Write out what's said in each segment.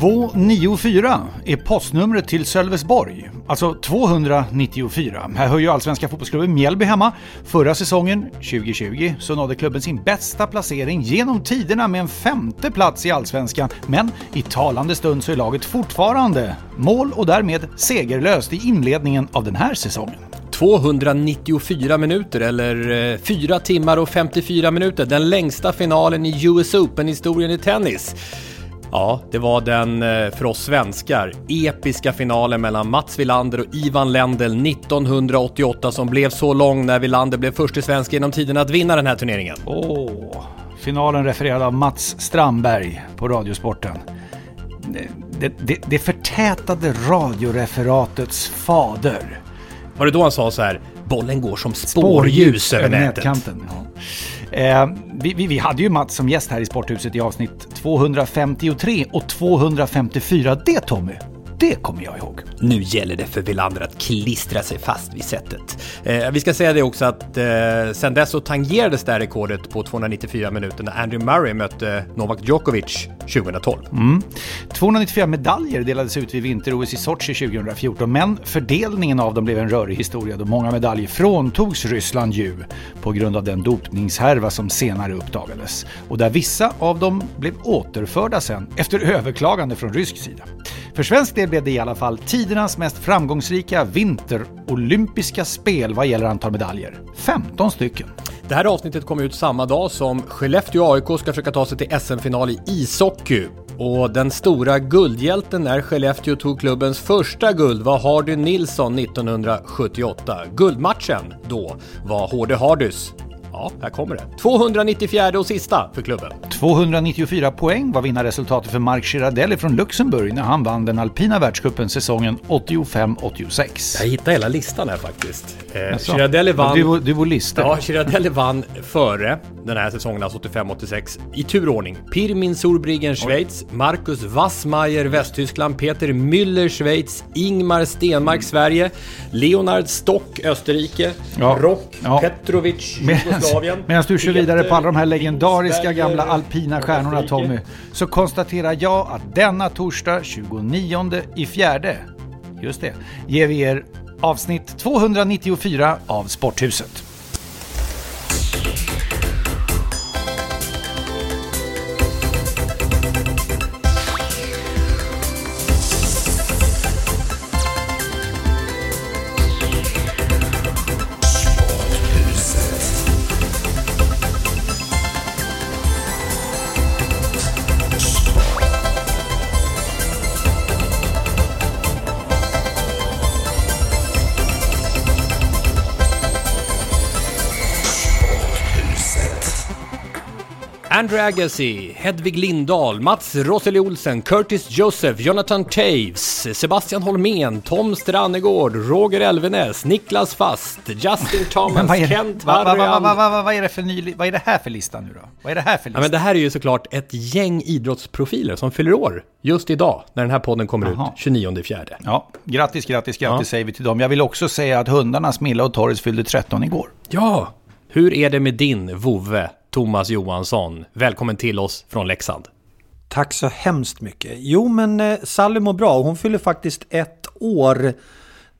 ...294 är postnumret till Sölvesborg. Alltså 294. Här hör ju allsvenska fotbollsklubben Mjällby hemma. Förra säsongen, 2020, så nådde klubben sin bästa placering genom tiderna med en femte plats i allsvenskan. Men i talande stund så är laget fortfarande mål och därmed segerlöst i inledningen av den här säsongen. 294 minuter eller eh, 4 timmar och 54 minuter. Den längsta finalen i US Open-historien i tennis. Ja, det var den eh, för oss svenskar episka finalen mellan Mats Wilander och Ivan Lendl 1988 som blev så lång när Wilander blev först i svensk genom tiden att vinna den här turneringen. Åh, finalen refererad av Mats Strandberg på Radiosporten. Det, det, det förtätade radioreferatets fader. Var det då han sa så här? Bollen går som spårljus över nätet. nätkanten. Ja. Eh, vi, vi, vi hade ju Mats som gäst här i Sporthuset i avsnitt 253 och 254. Det Tommy, det kommer jag ihåg. Nu gäller det för Wilander att klistra sig fast vid sättet. Eh, vi ska säga det också att eh, sen dess så tangerades det här rekordet på 294 minuter när Andrew Murray mötte Novak Djokovic 2012. Mm. 294 medaljer delades ut vid vinter-OS i Sochi 2014, men fördelningen av dem blev en rörig historia då många medaljer fråntogs Ryssland ju på grund av den dopningshärva som senare uppdagades och där vissa av dem blev återförda sen efter överklagande från rysk sida. För svensk del blev det i alla fall tidernas mest framgångsrika vinterolympiska spel vad gäller antal medaljer. 15 stycken. Det här avsnittet kommer ut samma dag som Skellefteå AIK ska försöka ta sig till SM-final i ishockey. Och den stora guldhjälten när Skellefteå tog klubbens första guld var Hardy Nilsson 1978. Guldmatchen då var HD Hardys Ja, här kommer det. 294 och sista för klubben. 294 poäng var vinnarresultatet för Mark Girardelli från Luxemburg när han vann den alpina världscupen säsongen 85-86. Jag hittade hela listan här faktiskt. Eh, Girardelli vann... Du, du var listor. Ja, Girardelli vann före den här säsongen, alltså 85-86, i turordning. Pirmin Surbriggen, Schweiz, Marcus Wassmeier, Västtyskland, Peter Müller, Schweiz, Ingmar Stenmark, Sverige, Leonard Stock, Österrike, Ja. Rock Ja. Petrovic, Jugoslavien. medan du kör vidare på alla de här legendariska Sverige, gamla alpina stjärnorna. Tommy, så konstaterar jag att denna torsdag 29 i fjärde, just det, ger vi er avsnitt 294 av Sporthuset. Andrew Agassi, Hedvig Lindahl, Mats Roseli Olsen, Curtis Joseph, Jonathan Taves, Sebastian Holmén, Tom Strannegård, Roger Elvenäs, Niklas Fast, Justin Thomas, vad, är, Kent Harrian. va, va, vad, är det för ny, vad är det här för lista nu då? Vad är det här för Ja, lista? men det här är ju såklart ett gäng idrottsprofiler som fyller år just idag när den här podden kommer Jaha. ut 29 fjärde. Ja, grattis, grattis, grattis Ja. säger vi till dem. Jag vill också säga att hundarna Smilla och Torres fyllde 13 igår. Ja! Hur är det med din vovve, Thomas Johansson? Välkommen till oss från Leksand. Tack så hemskt mycket. Jo, men eh, Sally mår bra. Hon fyller faktiskt ett år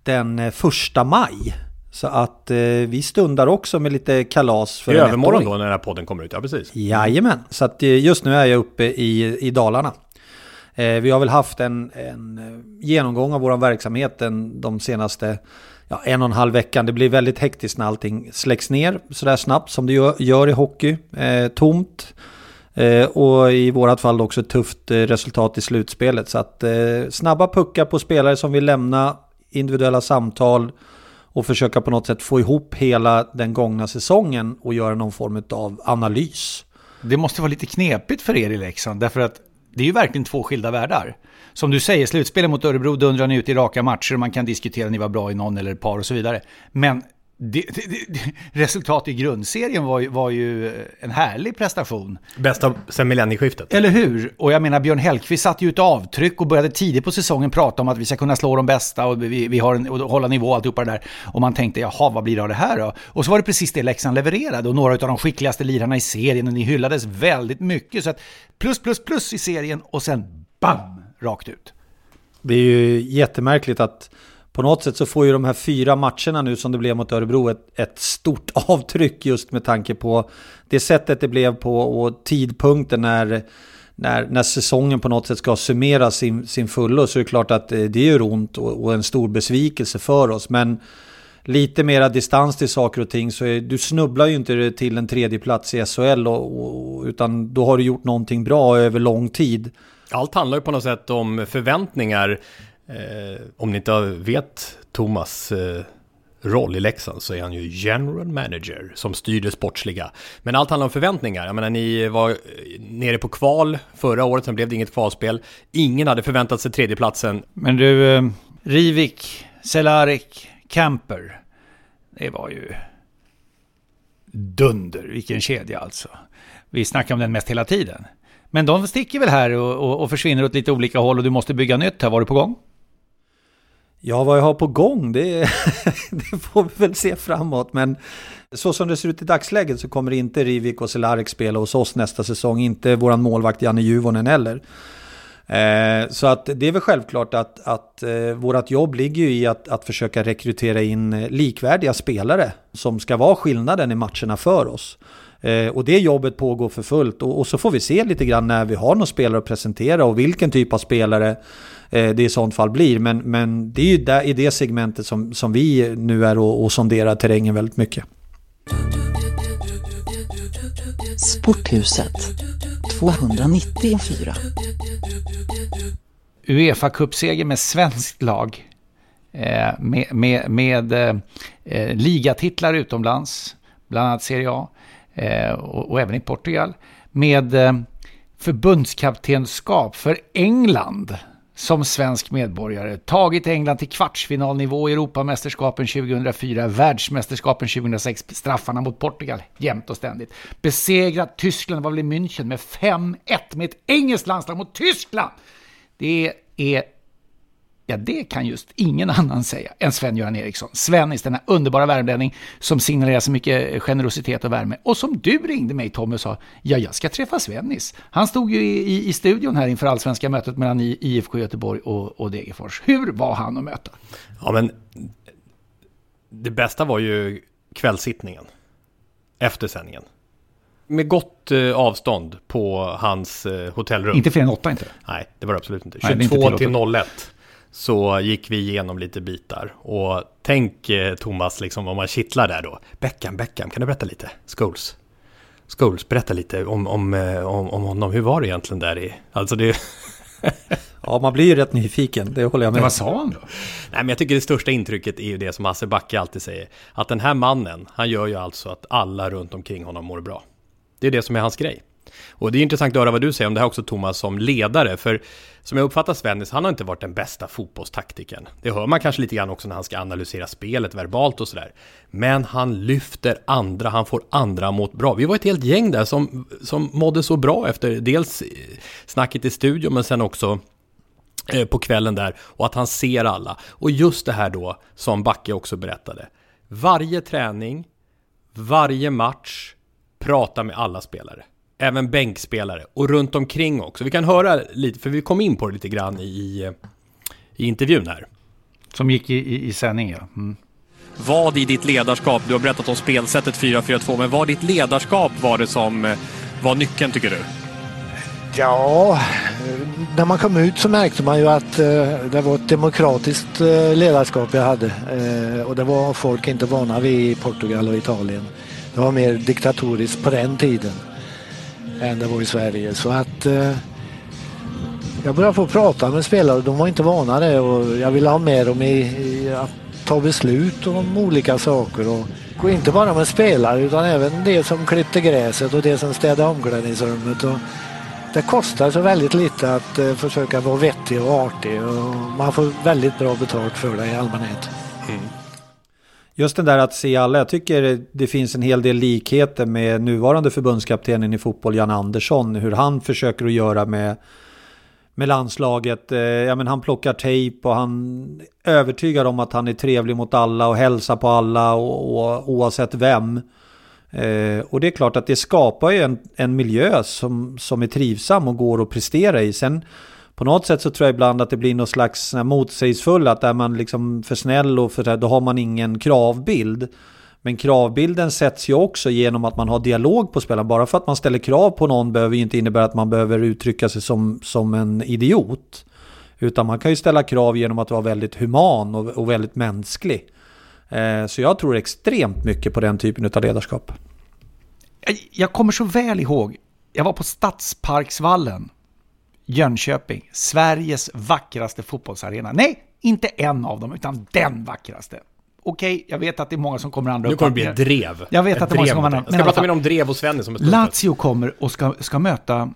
den eh, första maj. Så att eh, vi stundar också med lite kalas för Det är övermorgon då när den här podden kommer ut, ja precis. Jajamän, så att eh, just nu är jag uppe i, i Dalarna. Eh, vi har väl haft en, en genomgång av vår verksamhet den, de senaste ja, en och en halv veckan. Det blir väldigt hektiskt när allting släcks ner sådär snabbt som det gör, gör i hockey. Eh, tomt. Eh, och i vårat fall också ett tufft eh, resultat i slutspelet. Så att eh, snabba puckar på spelare som vill lämna individuella samtal och försöka på något sätt få ihop hela den gångna säsongen och göra någon form av analys. Det måste vara lite knepigt för er i Leksand, därför att det är ju verkligen två skilda världar. Som du säger, slutspelet mot Örebro dundrar ni ut i raka matcher och man kan diskutera om ni var bra i någon eller ett par och så vidare. Men det, det, det, resultatet i grundserien var ju, var ju en härlig prestation. Bästa sen millennieskiftet. Eller hur? Och jag menar, Björn Hellkvist satte ju ett avtryck och började tidigt på säsongen prata om att vi ska kunna slå de bästa och vi, vi har en, och hålla nivå och alltihopa det där. Och man tänkte, jaha, vad blir det av det här då? Och så var det precis det Leksand levererade och några av de skickligaste lirarna i serien och ni hyllades väldigt mycket. Så att plus, plus, plus i serien och sen BAM! Rakt ut. Det är ju jättemärkligt att på något sätt så får ju de här fyra matcherna nu som det blev mot Örebro ett, ett stort avtryck just med tanke på det sättet det blev på och tidpunkten när, när, när säsongen på något sätt ska summera sin, sin fullo så är det klart att eh, det gör ont och, och en stor besvikelse för oss. Men lite mera distans till saker och ting så är, du snubblar ju inte till en tredje plats i SHL och, och, utan då har du gjort någonting bra över lång tid. Allt handlar ju på något sätt om förväntningar. Eh, om ni inte vet Thomas eh, roll i Leksand så är han ju general manager som styr det sportsliga. Men allt handlar om förväntningar. Jag menar, ni var eh, nere på kval förra året, sen blev det inget kvalspel. Ingen hade förväntat sig tredjeplatsen. Men du, eh, Rivik, Selarik, Camper. Det var ju dunder, vilken kedja alltså. Vi snackar om den mest hela tiden. Men de sticker väl här och, och, och försvinner åt lite olika håll och du måste bygga nytt här. Var du på gång? Ja, vad jag har på gång, det, det, får vi väl se framåt. Men så som det ser ut i dagsläget så kommer inte Rivik och Cehlarik spela hos oss nästa säsong. Inte vår målvakt Janne Juvonen heller. Eh, så att det är väl självklart att, att eh, vårt jobb ligger ju i att, att försöka rekrytera in eh, likvärdiga spelare som ska vara skillnaden i matcherna för oss. Eh, och det jobbet pågår för fullt och, och, så får vi se lite grann när vi har några spelare att presentera och vilken typ av spelare eh, det i sånt fall blir. Men, men det är ju där, i det segmentet som, som vi nu är och, och sonderar terrängen väldigt mycket. Sporthuset 294 Uefa-cupseger med svenskt lag. Eh, med med, med eh, ligatitlar utomlands, bland annat Serie A eh, Eh, och, och, även i Portugal. Med eh, förbundskaptenskap för England som svensk medborgare. Tagit England till kvartsfinalnivå i Europamästerskapen 2004, världsmästerskapen 2006, straffarna mot Portugal jämt och ständigt. Besegrat Tyskland, var väl i München, med 5-1 med ett engelskt landslag mot Tyskland. Det är Ja, det kan just ingen annan säga än Sven-Göran Eriksson. Svennis, denna underbara värmlänning som signalerar så mycket generositet och värme. Och som du ringde mig Tommy och sa, ja jag ska träffa Svennis. Han stod ju i, i, i studion här inför allsvenska mötet mellan IFK Göteborg och, och Degerfors. Hur var han att möta? Ja men, det bästa var ju kvällssittningen. Efter sändningen. Med gott eh, avstånd på hans eh, hotellrum. Inte fler än åtta inte? Nej, det var det absolut inte. 22 Nej, inte till 01 så gick vi igenom lite bitar. Och tänk eh, Thomas, liksom, om man kittlar där då. Beckham, Beckham, kan du berätta lite? Scholes. Scholes, berätta lite om, om, eh, om, om honom. Hur var det egentligen där i... Alltså det... ja, man blir ju rätt nyfiken, det håller jag med Men vad sa han då? Nej, men jag tycker det största intrycket är ju det som Hasse Backe alltid säger. Att den här mannen, han gör ju alltså att alla runt omkring honom mår bra. Det är det som är hans grej. Och det är intressant att höra vad du säger om det här också Thomas som ledare. För som jag uppfattar Svennis, han har inte varit den bästa fotbollstaktiken. Det hör man kanske lite grann också när han ska analysera spelet verbalt och sådär. Men han lyfter andra, han får andra mot bra. Vi var ett helt gäng där som, som mådde så bra efter dels eh, snacket i studion men sen också eh, på kvällen där och att han ser alla. Och just det här då som Backe också berättade. Varje träning, varje match, prata med alla spelare även bänkspelare och runt omkring också. Vi kan höra lite, för vi kom in på det lite grann i, i intervjun här. Som gick i, i, i sändning, ja. Mm. vad i ditt ledarskap, du har berättat om spelsättet 4-4-2, men vad i ditt ledarskap var det som eh, var nyckeln tycker du? Ja, när man kom ut så märkte man ju att eh, det var ett demokratiskt eh, ledarskap jag hade och det var folk inte vana vid i Portugal och Italien. Det var mer diktatoriskt på den tiden än det var i Sverige. Så att eh, jag började få prata med spelare, de var inte vana det och jag ville ha med dem i, i att ta beslut om olika saker. Och, och inte bara med spelare utan även det som klippte gräset och det som städade omklädningsrummet. Och, det kostar så väldigt lite att eh, försöka vara vettig och artig och man får väldigt bra betalt för det i allmänhet. Just den där att se alla, jag tycker det finns en hel del likheter med nuvarande förbundskaptenen i fotboll, Jan Andersson, hur han försöker att göra med, med landslaget. Eh, ja, men han plockar tejp och han övertygar om att han är trevlig mot alla och hälsar på alla och, och, oavsett vem. Eh, och det är klart att det skapar ju en, en miljö som, som är trivsam och går att prestera i. Sen på något sätt så tror jag ibland att det blir något slags motsägelsefull, att är man liksom för snäll och för då har man ingen kravbild. Men kravbilden sätts ju också genom att man har dialog på spelaren. Bara för att man ställer krav på någon behöver ju inte innebära att man behöver uttrycka sig som, som en idiot. Utan man kan ju ställa krav genom att vara väldigt human och, och väldigt mänsklig. Eh, så jag tror extremt mycket på den typen av ledarskap. Jag kommer så väl ihåg, jag var på Stadsparksvallen, Jönköping, Sveriges vackraste fotbollsarena. Nej, inte en av dem, utan den vackraste. Okej, jag vet att det är många som kommer andra Nu kommer det bli ett drev. Jag vet ett att det är många som kommer andra. Jag ska prata mer om drev och Svenny som ett Lazio kommer och ska, ska möta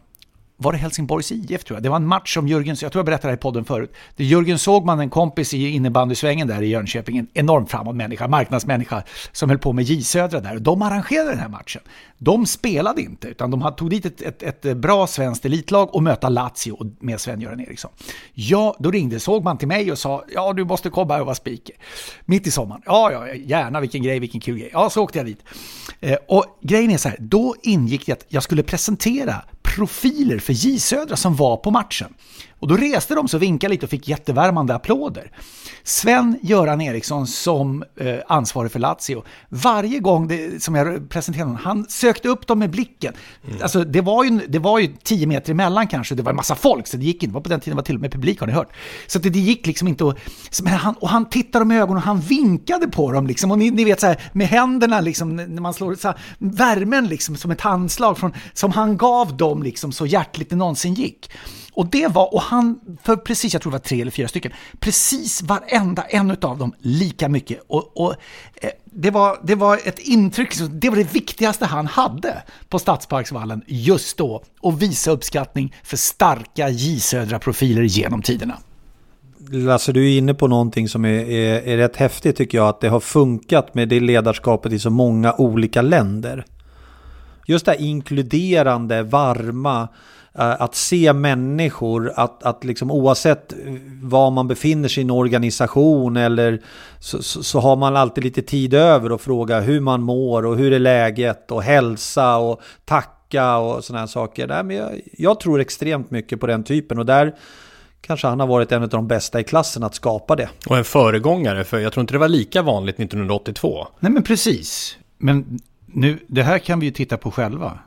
var det Helsingborgs IF tror jag. Det var en match som Jörgen, jag tror jag berättade det här i podden förut. Det Jörgen Sågman, en kompis i innebandysvängen där i Jönköping, en enorm framåt människa, marknadsmänniska, som höll på med J Södra där. De arrangerade den här matchen. De spelade inte, utan de tog dit ett, ett, ett bra svenskt elitlag och möta Lazio med Sven-Göran Eriksson. Ja, då ringde Sågman till mig och sa, ja du måste komma och vara speaker. Mitt i sommaren. Ja, ja, gärna, vilken grej, vilken kul grej. Ja, så åkte jag dit. Eh, och grejen är så här, då ingick det att jag skulle presentera profiler för J Södra som var på matchen. Och då reste de sig och vinkade lite och fick jättevärmande applåder. Sven-Göran Eriksson som eh, ansvarig för Lazio, varje gång det, som jag presenterade honom, han sökte upp dem med blicken. Mm. Alltså, det, var ju, det var ju tio meter emellan kanske, det var en massa folk, så det gick inte. Det var på den tiden det var till och med publik, har ni hört? Så det, det gick liksom inte att... Men han, och han tittade dem i ögonen och han vinkade på dem liksom. Och ni, ni vet så här, med händerna liksom, när man slår så här, värmen liksom som ett handslag från, som han gav dem liksom så hjärtligt det någonsin gick. Och det var, och han, för precis, jag tror det var tre eller fyra stycken, precis varenda en av dem lika mycket. Och, och eh, det, var, det var ett intryck, det var det viktigaste han hade på Stadsparksvallen just då. Och visa uppskattning för starka J-Södra-profiler genom tiderna. Lasse, du är inne på någonting som är, är, är rätt häftigt tycker jag. Att det har funkat med det ledarskapet i så många olika länder. Just det här inkluderande, varma, Eh, att se människor, att, att liksom oavsett var man befinner sig i en organisation eller så, så, så, har man alltid lite tid över att fråga hur man mår och hur är läget och hälsa och tacka och sådana här saker. Nej, men jag, jag tror extremt mycket på den typen och där kanske han har varit en av de bästa i klassen att skapa det. Och en föregångare, för jag tror inte det var lika vanligt 1982. Nej men precis. Men nu, det här kan vi ju titta på själva.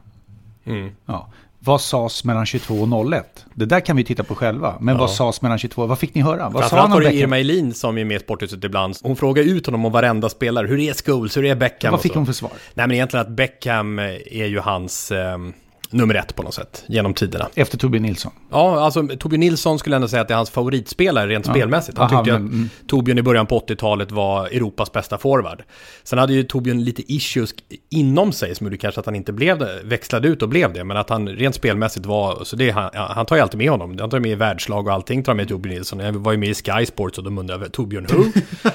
Mm. Ja. Vad sades mellan 22 och 01? Det där kan vi titta på själva. Men ja. vad sades mellan 22? Vad fick ni höra? Vad sa han var det Irma Elin som är med i Sporthuset ibland. Hon frågar ut honom om varenda spelare. Hur är Scholes? Hur är Beckham? Vad fick hon för svar? Nej men egentligen att Beckham är ju hans... Eh, nummer ett på något sätt genom tiderna. Efter Torbjörn Nilsson? Ja, alltså Torbjörn Nilsson skulle ändå säga att det är hans favoritspelare rent ja. spelmässigt. Han Aha, tyckte men, att mm. Torbjörn i början på 80-talet var Europas bästa forward. Sen hade ju Torbjörn lite issues inom sig som gjorde kanske att han inte blev det, växlade ut och blev det. Men att han rent spelmässigt var, så det, han, han tar ju alltid med honom. Han tar med i världslag och allting, tar med Torbjörn Nilsson. Jag var ju med i Sky Sports och de undrade Torbjörn who?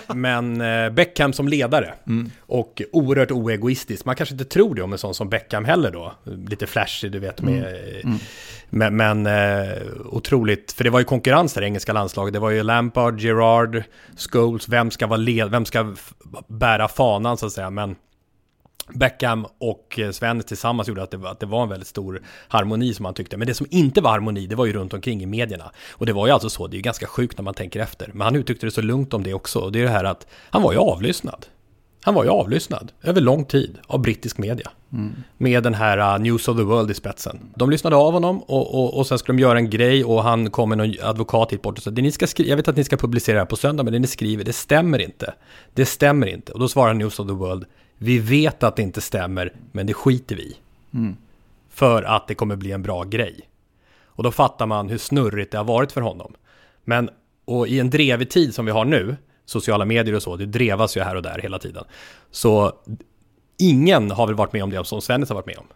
men eh, Beckham som ledare. Mm. Och oerhört oegoistisk. Man kanske inte tror det om en sån som Beckham heller då. Lite flashig, du vet, med mm. Mm. Men, men eh, otroligt, för det var ju konkurrens där i engelska landslaget. Det var ju Lampard, Gerard, Scholes, vem ska, vara led, vem ska bära fanan så att säga. Men Beckham och eh, Sven tillsammans gjorde att det, att det var en väldigt stor harmoni som man tyckte. Men det som inte var harmoni, det var ju runt omkring i medierna. Och det var ju alltså så, det är ju ganska sjukt när man tänker efter. Men han uttryckte det så lugnt om det också. Och det är det här att han var ju avlyssnad. Han var ju avlyssnad över lång tid av brittisk media. Mm. Med den här uh, News of the World i spetsen. De lyssnade av honom och, och, och sen skulle de göra en grej och han kom med någon advokat hit bort och sa det ni ska skriva, jag vet att ni ska publicera det här på söndag men det ni skriver det stämmer inte. Det stämmer inte. Och då svarar News of the World vi vet att det inte stämmer men det skiter vi mm. För att det kommer bli en bra grej. Och då fattar man hur snurrigt det har varit för honom. Men och i en drevig tid som vi har nu sociala medier och så, det drevas ju här och där hela tiden. Så ingen har väl varit med om det som Svennis har varit med om.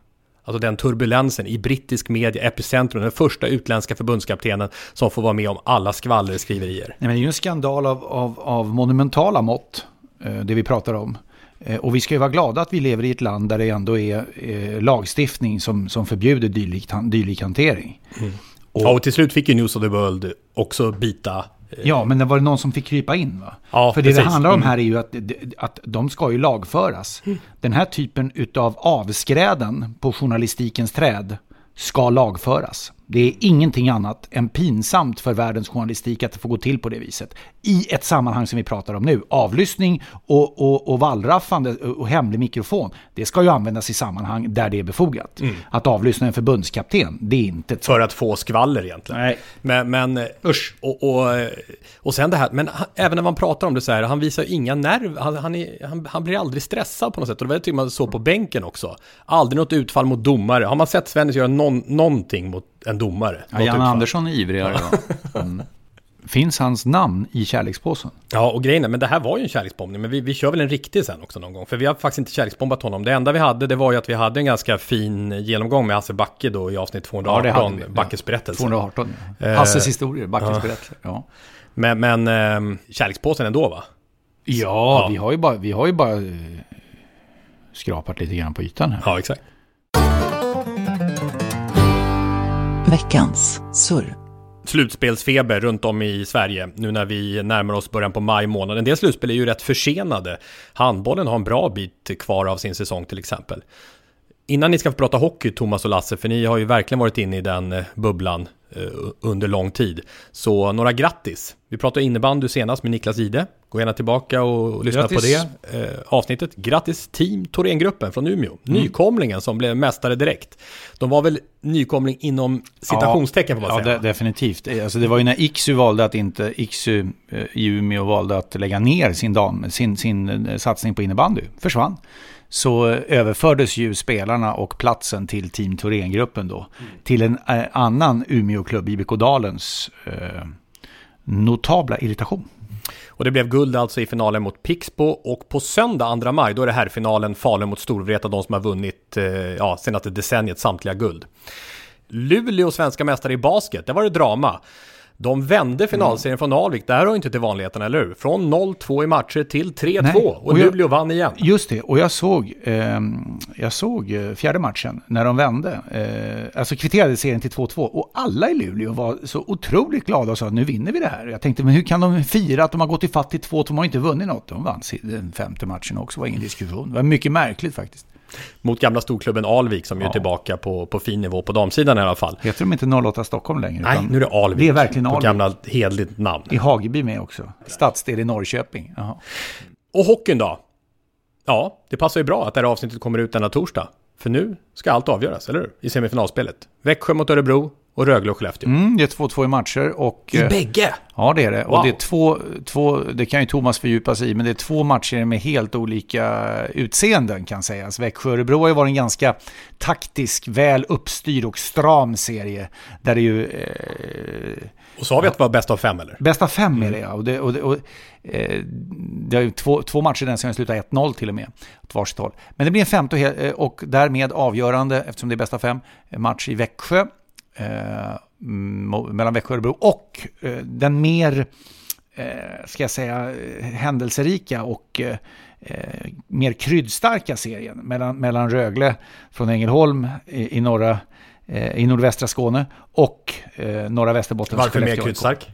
Alltså den turbulensen i brittisk media, epicentrum, den första utländska förbundskaptenen som får vara med om alla skvallerskriverier. Nej, men det är ju en skandal av, av, av monumentala mått, eh, det vi pratar om. Eh, och vi ska ju vara glada att vi lever i ett land där det ändå är eh, lagstiftning som, som förbjuder dylik, dylik hantering. Mm. Och, ja, och till slut fick ju News of the World också bita Ja, men det var det någon som fick krypa in va? Ja, För det precis. det handlar om mm. här är ju att, att de ska ju lagföras. Mm. Den här typen av avskräden på journalistikens träd ska lagföras. Det är ingenting annat än pinsamt för världens journalistik att det får gå till på det viset. I ett sammanhang som vi pratar om nu. Avlyssning och, och, och wallraffande och hemlig mikrofon. Det ska ju användas i sammanhang där det är befogat. Mm. Att avlyssna en förbundskapten, det är inte... För att få skvaller egentligen. Nej. Men, men usch. Och, och, och sen det här, men även när man pratar om det så här, han visar inga nerver, han, han, är, han, han, blir aldrig stressad på något sätt. Och det var det man såg på bänken också. Aldrig något utfall mot domare. Har man sett Svennis göra någon, någonting mot en domare. Ja, Jan Andersson är ivrigare. Mm. Finns hans namn i kärlekspåsen? Ja, och grejen är, men det här var ju en kärleksbombning, men vi, vi kör väl en riktig sen också någon gång. För vi har faktiskt inte kärleksbombat honom. Det enda vi hade, det var ju att vi hade en ganska fin genomgång med Hasse Backe då i avsnitt 218, ja, Backes berättelse. 218, ja. Hasses historier, Backes ja. berättelse. Ja. Men, men eh, kärlekspåsen ändå va? Ja, ja, Vi, har ju bara, vi har ju bara eh, skrapat lite grann på ytan här. Ja, exakt. Veckans surr. Slutspelsfeber runt om i Sverige nu när vi närmar oss början på maj månad. En del slutspel är ju rätt försenade. Handbollen har en bra bit kvar av sin säsong till exempel. Innan ni ska få prata hockey, Thomas och Lasse, för ni har ju verkligen varit inne i den eh, bubblan under lång tid. Så några grattis! Vi pratade innebandy senast med Niklas Ide. Gå gärna tillbaka och lyssna grattis. på det eh, avsnittet. Grattis Team Thorengruppen från Umeå. Mm. Nykomlingen som blev mästare direkt. De var väl nykomling inom citationstecken ja, får man säga. Ja, de, definitivt. Alltså, det var ju när Iksu valde att inte, Iksu eh, i Umeå valde att lägga ner sin, dam, sin, sin eh, satsning på innebandy. Försvann så överfördes ju spelarna och platsen till Team Thorengruppen då. Mm. Till en eh, annan Umeåklubb, IBK Dalens eh, notabla irritation. Och det blev guld alltså i finalen mot Pixbo och på söndag 2 maj då är det här finalen Falun mot Storvreta, de som har vunnit eh, ja, senaste decenniet samtliga guld. Luleå svenska mästare i basket, det var det drama. De vände finalserien mm. från Alvik, det här hör inte till vanligheterna, eller hur? Från 0-2 i matcher till 3-2 och, och Luleå vann igen. Just det, och jag såg, eh, jag såg eh, fjärde matchen när de vände. Eh, alltså kvitterade serien till 2-2 och alla i Luleå var så otroligt glada och sa nu vinner vi det här. Jag tänkte, men hur kan de fira att de har gått i fatt till 2-2? De har inte vunnit något. De vann den femte matchen också, det var ingen diskussion. Det var mycket märkligt faktiskt. Mot gamla storklubben Alvik som ja. är tillbaka på, på fin nivå på damsidan i alla fall. Heter de inte 08 Stockholm längre? Nej, nu är det Alvik. Det är verkligen Alvik. På gamla hedligt namn. I Hageby med också. Stadsdel i Norrköping. Jaha. Och hockeyn då? Ja, det passar ju bra att det här avsnittet kommer ut denna torsdag. För nu ska allt avgöras, eller hur? I semifinalspelet. Växjö mot Örebro, och Rögle och Skellefteå. Mm, det är 2-2 i matcher. Och, I bägge? Ja, det är det. Wow. Och det är två, två, det kan ju Thomas fördjupa sig i, men det är två matcher med helt olika utseenden kan sägas. Växjö-Örebro har ju varit en ganska taktisk, väl uppstyrd och stram serie. Där det ju... Eh, och sa vi att det var bäst av fem eller? Bäst av fem mm. är det ja. Och det, och, och, eh, det har ju två, två matcher den som slutar 1-0 till och med. Åt varsitt håll. Men det blir en femte och, och därmed avgörande, eftersom det är bäst av fem, match i Växjö eh, mellan Växjö och Örebro och eh, den mer, eh, ska jag säga, händelserika och eh, eh, mer kryddstarka serien mellan, mellan Rögle från Ängelholm i, i norra eh, i nordvästra Skåne och eh, norra Västerbotten. Varför mer kryddstark?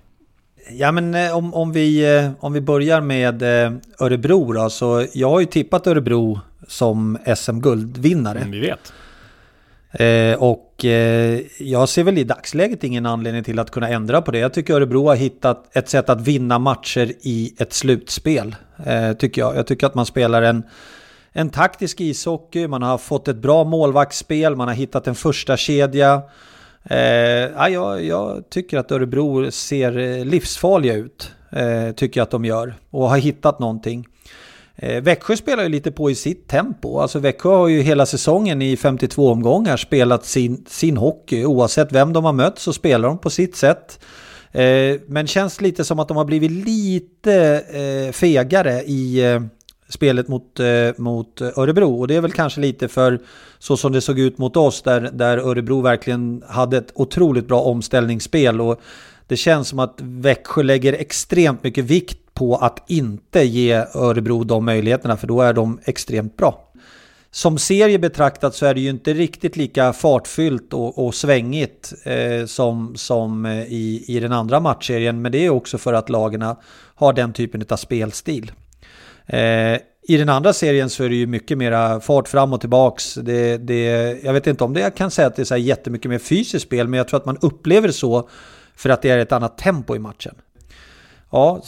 Ja men om, om, vi, om vi börjar med Örebro då, så jag har ju tippat Örebro som SM-guldvinnare. Mm, vi vet. Eh, och och eh, jag ser väl i dagsläget ingen anledning till att kunna ändra på det. Jag tycker Örebro har hittat ett sätt att vinna matcher i ett slutspel. Eh, tycker jag. Jag tycker att man spelar en, en taktisk ishockey, man har fått ett bra målvaktsspel, man har hittat en första kedja. Eh, ja, jag, jag tycker att Örebro ser eh, livsfarliga ut. Eh, tycker jag att de gör. Och har hittat någonting. Eh, Växjö spelar ju lite på i sitt tempo. Alltså Växjö har ju hela säsongen i 52 omgångar spelat sin, sin hockey. Oavsett vem de har mött så spelar de på sitt sätt. Eh, men känns lite som att de har blivit lite eh, fegare i spelet mot, mot Örebro. Och det är väl kanske lite för så som det såg ut mot oss där, där Örebro verkligen hade ett otroligt bra omställningsspel. Och det känns som att Växjö lägger extremt mycket vikt på att inte ge Örebro de möjligheterna för då är de extremt bra. Som serie betraktat så är det ju inte riktigt lika fartfyllt och, och svängigt eh, som, som eh, i, i den andra matchserien. Men det är också för att lagarna har den typen av spelstil. Eh, I den andra serien så är det ju mycket mera fart fram och tillbaks. Det, det, jag vet inte om det jag kan säga att det är så här jättemycket mer fysiskt spel, men jag tror att man upplever det så för att det är ett annat tempo i matchen. Ja,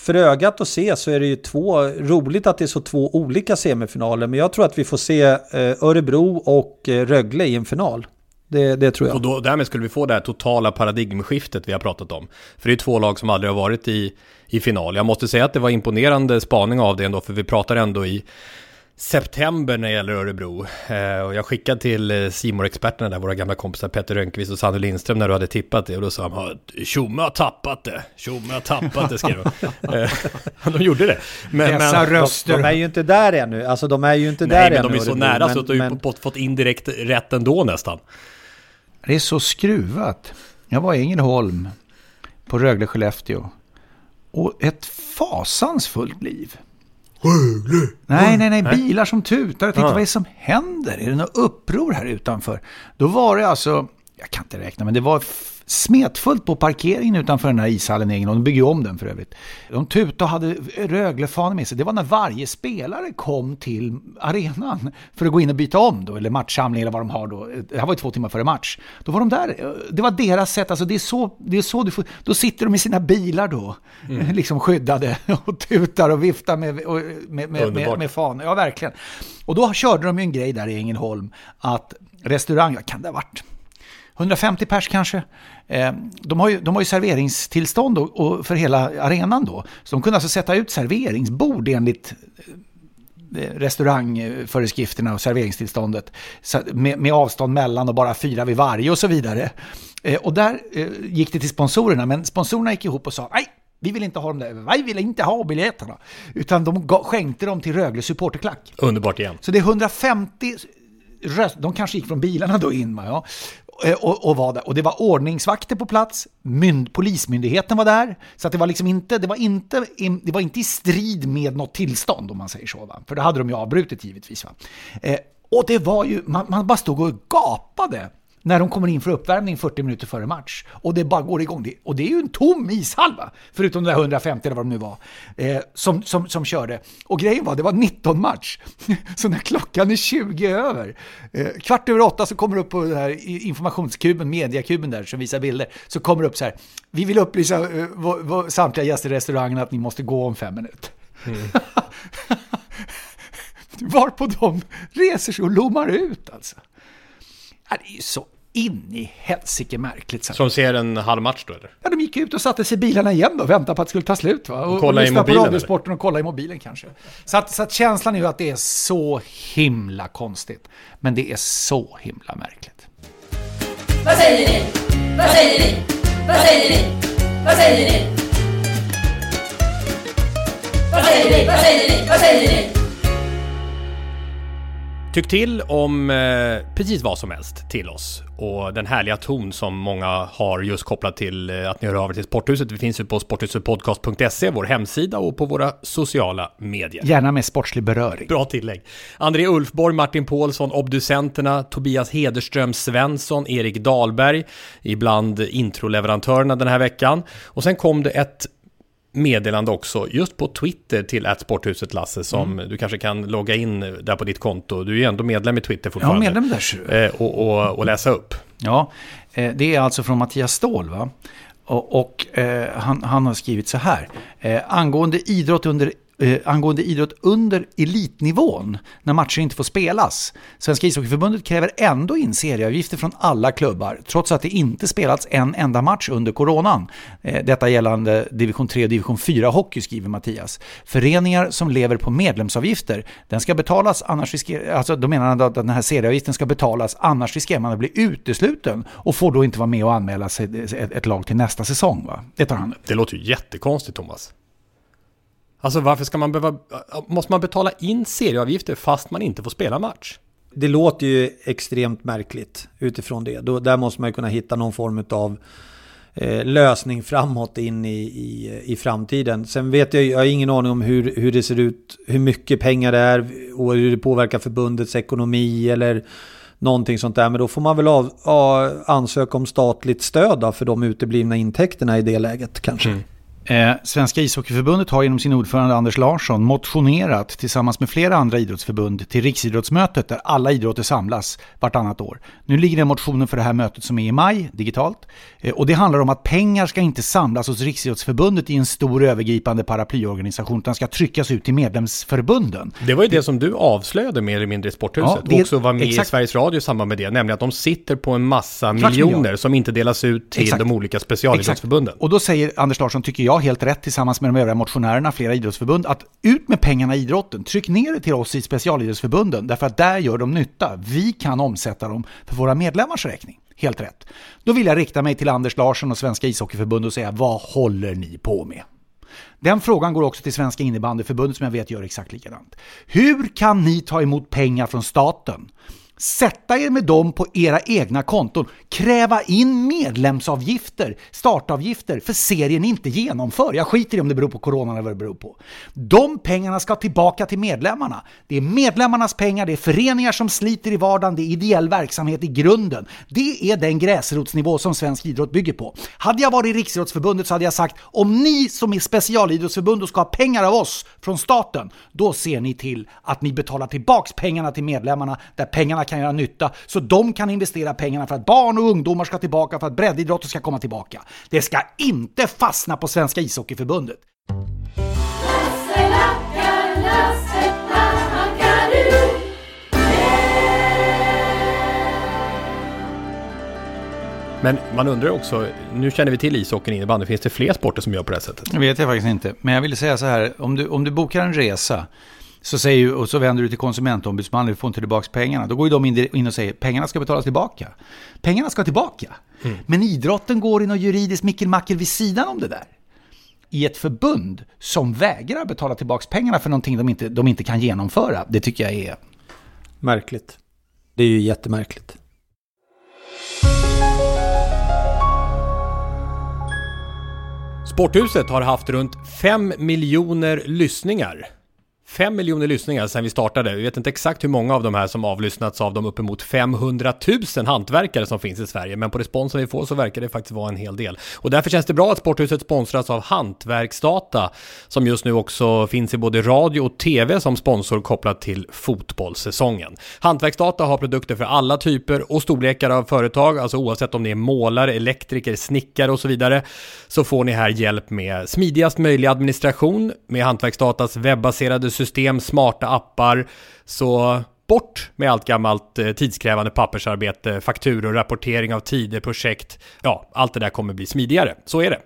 för ögat att se så är det ju två, roligt att det är så två olika semifinaler, men jag tror att vi får se eh, Örebro och eh, Rögle i en final. Det, det, tror jag. Och då, därmed skulle vi få det här totala paradigmskiftet vi har pratat om. För det är två lag som aldrig har varit i, i final. Jag måste säga att det var imponerande spaning av det ändå, för vi pratar ändå i september när det gäller Örebro. Eh, och jag skickade till eh, simor experterna där, våra gamla kompisar Petter Rönnqvist och Sanne Lindström när du hade tippat det. Och då sa de, Tjomme har tappat det, Tjomme har tappat det, skrev de. Eh, de gjorde det. Men, Dessa men, röster. De, de, är ju inte där ännu, alltså de är ju inte Nej, där men ännu. de är så nära men, så att de har men... fått indirekt rätt ändå nästan. Det är så skruvat. Jag var i Ängelholm på Rögle-Skellefteå. Och ett fasansfullt liv. Rögle! Nej, nej, nej, bilar som tutar. Jag tänkte, ja. vad är det som händer? Är det något uppror här utanför? Då var det alltså, jag kan inte räkna, men det var smetfullt på parkeringen utanför den här ishallen egen och de bygger ju om den för övrigt. De tutade och hade Rögle-fanor med sig. Det var när varje spelare kom till arenan för att gå in och byta om då, eller matchsamling eller vad de har då. Det här var ju två timmar före match. Då var de där. Det var deras sätt, alltså det är så, det är så du får, då sitter de i sina bilar då, mm. liksom skyddade och tutar och viftar med, med, med, med, med fanor. Ja, verkligen. Och då körde de ju en grej där i Ängelholm att restaurang, kan det ha varit? 150 pers kanske. Eh, de har ju, de har ju serveringstillstånd för hela arenan då. Så de kunde alltså sätta ut serveringsbord enligt eh, restaurangföreskrifterna och serveringstillståndet med, med, avstånd mellan och bara fyra vid varje och så vidare. Eh, och där gick det till sponsorerna, men sponsorerna gick ihop och sa nej, vi vill inte ha dem där, vi vill inte ha biljetterna. Utan de skänkte dem till Rögle supporterklack. Underbart igen. Så det är 150 röst, de kanske gick från bilarna då in, ja. Eh, och, och, var där. och det var ordningsvakter på plats, mynd, polismyndigheten var där. Så att det var liksom inte, det var inte, det var inte i strid med något tillstånd om man säger så. Va? För det hade de ju avbrutit givetvis. Va? Eh, och det var ju, man, man bara stod och gapade när de kommer in för uppvärmning 40 minuter före match. Och det bara går igång. Och det är ju en tom ishall va? Förutom de där 150 eller vad de nu var. Eh, som, som, som körde. Och grejen var, det var 19 match. så när klockan är 20 över, eh, kvart över åtta så kommer det upp på den här informationskuben, mediakuben där som visar bilder. Så kommer det upp så här, vi vill upplysa eh, vår, vår, samtliga gäster i restaurangen att ni måste gå om fem minuter. Mm. Varpå de reser sig och lommar ut alltså. Ja, det är ju så in i helsike märkligt. Så. Som ser en halv match då eller? Ja, de gick ut och satte sig i bilarna igen då, väntade på att det skulle ta slut. Va? Och, och kolla och i mobilen? på Radiosporten och kolla i mobilen kanske. Så, att, så att känslan är ju att det är så himla konstigt. Men det är så himla märkligt. Vad säger ni? Vad säger ni? Vad säger ni? Vad säger ni? Vad säger ni? Vad säger ni? Vad säger ni? Tyck till om eh, precis vad som helst till oss och den härliga ton som många har just kopplat till eh, att ni hör av er till Sporthuset. Vi finns ju på sporthusetpodcast.se, vår hemsida och på våra sociala medier. Gärna med sportslig beröring. Bra tillägg. André Ulfborg, Martin Paulsson, obducenterna, Tobias Hederström Svensson, Erik Dahlberg, ibland introleverantörerna den här veckan. Och sen kom det ett meddelande också, just på Twitter till Sporthuset Lasse, som mm. du kanske kan logga in där på ditt konto. Du är ju ändå medlem i Twitter fortfarande. Ja, medlem där. Eh, och, och, och läsa upp. Ja, eh, det är alltså från Mattias Ståhl, va? Och, och eh, han, han, har skrivit så här. Angående idrott under eh, angående idrott under elitnivån när matcher inte får spelas. Svenska ishockeyförbundet kräver ändå in serieavgifter från alla klubbar trots att det inte spelats en enda match under coronan. Eh, detta gällande division 3 och division 4 hockey skriver Mattias. Föreningar som lever på medlemsavgifter, den ska betalas annars riskerar, alltså då menar han att den här serieavgiften ska betalas annars riskerar man att bli utesluten och får då inte vara med och anmäla sig ett, ett lag till nästa säsong. Va? Det tar han upp. Det låter ju jättekonstigt Thomas. Alltså varför ska man behöva, måste man betala in serieavgifter fast man inte får spela match? Det låter ju extremt märkligt utifrån det. Då, där måste man ju kunna hitta någon form av eh, lösning framåt in i, i, i framtiden. Sen vet jag, jag har ingen aning om hur, hur det ser ut, hur mycket pengar det är och hur det påverkar förbundets ekonomi eller någonting sånt där. Men då får man väl av, ja, ansöka om statligt stöd för de uteblivna intäkterna i det läget kanske. Mm. Eh, Svenska ishockeyförbundet har genom sin ordförande Anders Larsson motionerat tillsammans med flera andra idrottsförbund till riksidrottsmötet där alla idrotter samlas vartannat år. Nu ligger det motionen för det här mötet som är i maj, digitalt. Eh, och det handlar om att pengar ska inte samlas hos Riksidrottsförbundet i en stor övergripande paraplyorganisation utan ska tryckas ut till medlemsförbunden. Det var ju det, det som du avslöjade mer eller mindre i Sporthuset ja, det, och också var med exakt. i Sveriges Radio i samband med det, nämligen att de sitter på en massa miljoner som inte delas ut till exakt. de olika specialidrottsförbunden. Och då säger Anders Larsson, tycker jag, helt rätt tillsammans med de övriga motionärerna, flera idrottsförbund, att ut med pengarna i idrotten. Tryck ner det till oss i specialidrottsförbunden, därför att där gör de nytta. Vi kan omsätta dem för våra medlemmars räkning. Helt rätt. Då vill jag rikta mig till Anders Larsson och Svenska ishockeyförbundet och säga, vad håller ni på med? Den frågan går också till Svenska innebandyförbundet som jag vet gör exakt likadant. Hur kan ni ta emot pengar från staten sätta er med dem på era egna konton, kräva in medlemsavgifter, startavgifter för serien inte genomför. Jag skiter i om det beror på corona eller vad det beror på. De pengarna ska tillbaka till medlemmarna. Det är medlemmarnas pengar, det är föreningar som sliter i vardagen, det är ideell verksamhet i grunden. Det är den gräsrotsnivå som svensk idrott bygger på. Hade jag varit i Riksidrottsförbundet så hade jag sagt om ni som är specialidrottsförbund och ska ha pengar av oss från staten, då ser ni till att ni betalar tillbaks pengarna till medlemmarna där pengarna kan göra nytta så de kan investera pengarna för att barn och ungdomar ska tillbaka, för att breddidrotten ska komma tillbaka. Det ska inte fastna på Svenska ishockeyförbundet. Men man undrar också, nu känner vi till ishockeyn innebandy, finns det fler sporter som gör på det här sättet? Det vet jag faktiskt inte, men jag vill säga så här, om du, om du bokar en resa så säger, och så vänder du till konsumentombudsmannen, du får inte tillbaka pengarna. Då går ju de in och säger, pengarna ska betalas tillbaka. Pengarna ska tillbaka. Mm. Men idrotten går i något juridiskt mickelmackel vid sidan om det där. I ett förbund som vägrar betala tillbaka pengarna för någonting de inte, de inte kan genomföra. Det tycker jag är... Märkligt. Det är ju jättemärkligt. Sporthuset har haft runt 5 miljoner lyssningar 5 miljoner lyssningar sedan vi startade. Vi vet inte exakt hur många av de här som avlyssnats av de uppemot 500 000 hantverkare som finns i Sverige, men på responsen vi får så verkar det faktiskt vara en hel del. Och därför känns det bra att Sporthuset sponsras av Hantverksdata, som just nu också finns i både radio och TV som sponsor kopplat till fotbollssäsongen. Hantverksdata har produkter för alla typer och storlekar av företag, alltså oavsett om det är målare, elektriker, snickare och så vidare, så får ni här hjälp med smidigast möjliga administration med Hantverksdatas webbaserade system, smarta appar. Så bort med allt gammalt eh, tidskrävande pappersarbete, fakturor, rapportering av tider, projekt. Ja, allt det där kommer bli smidigare. Så är det.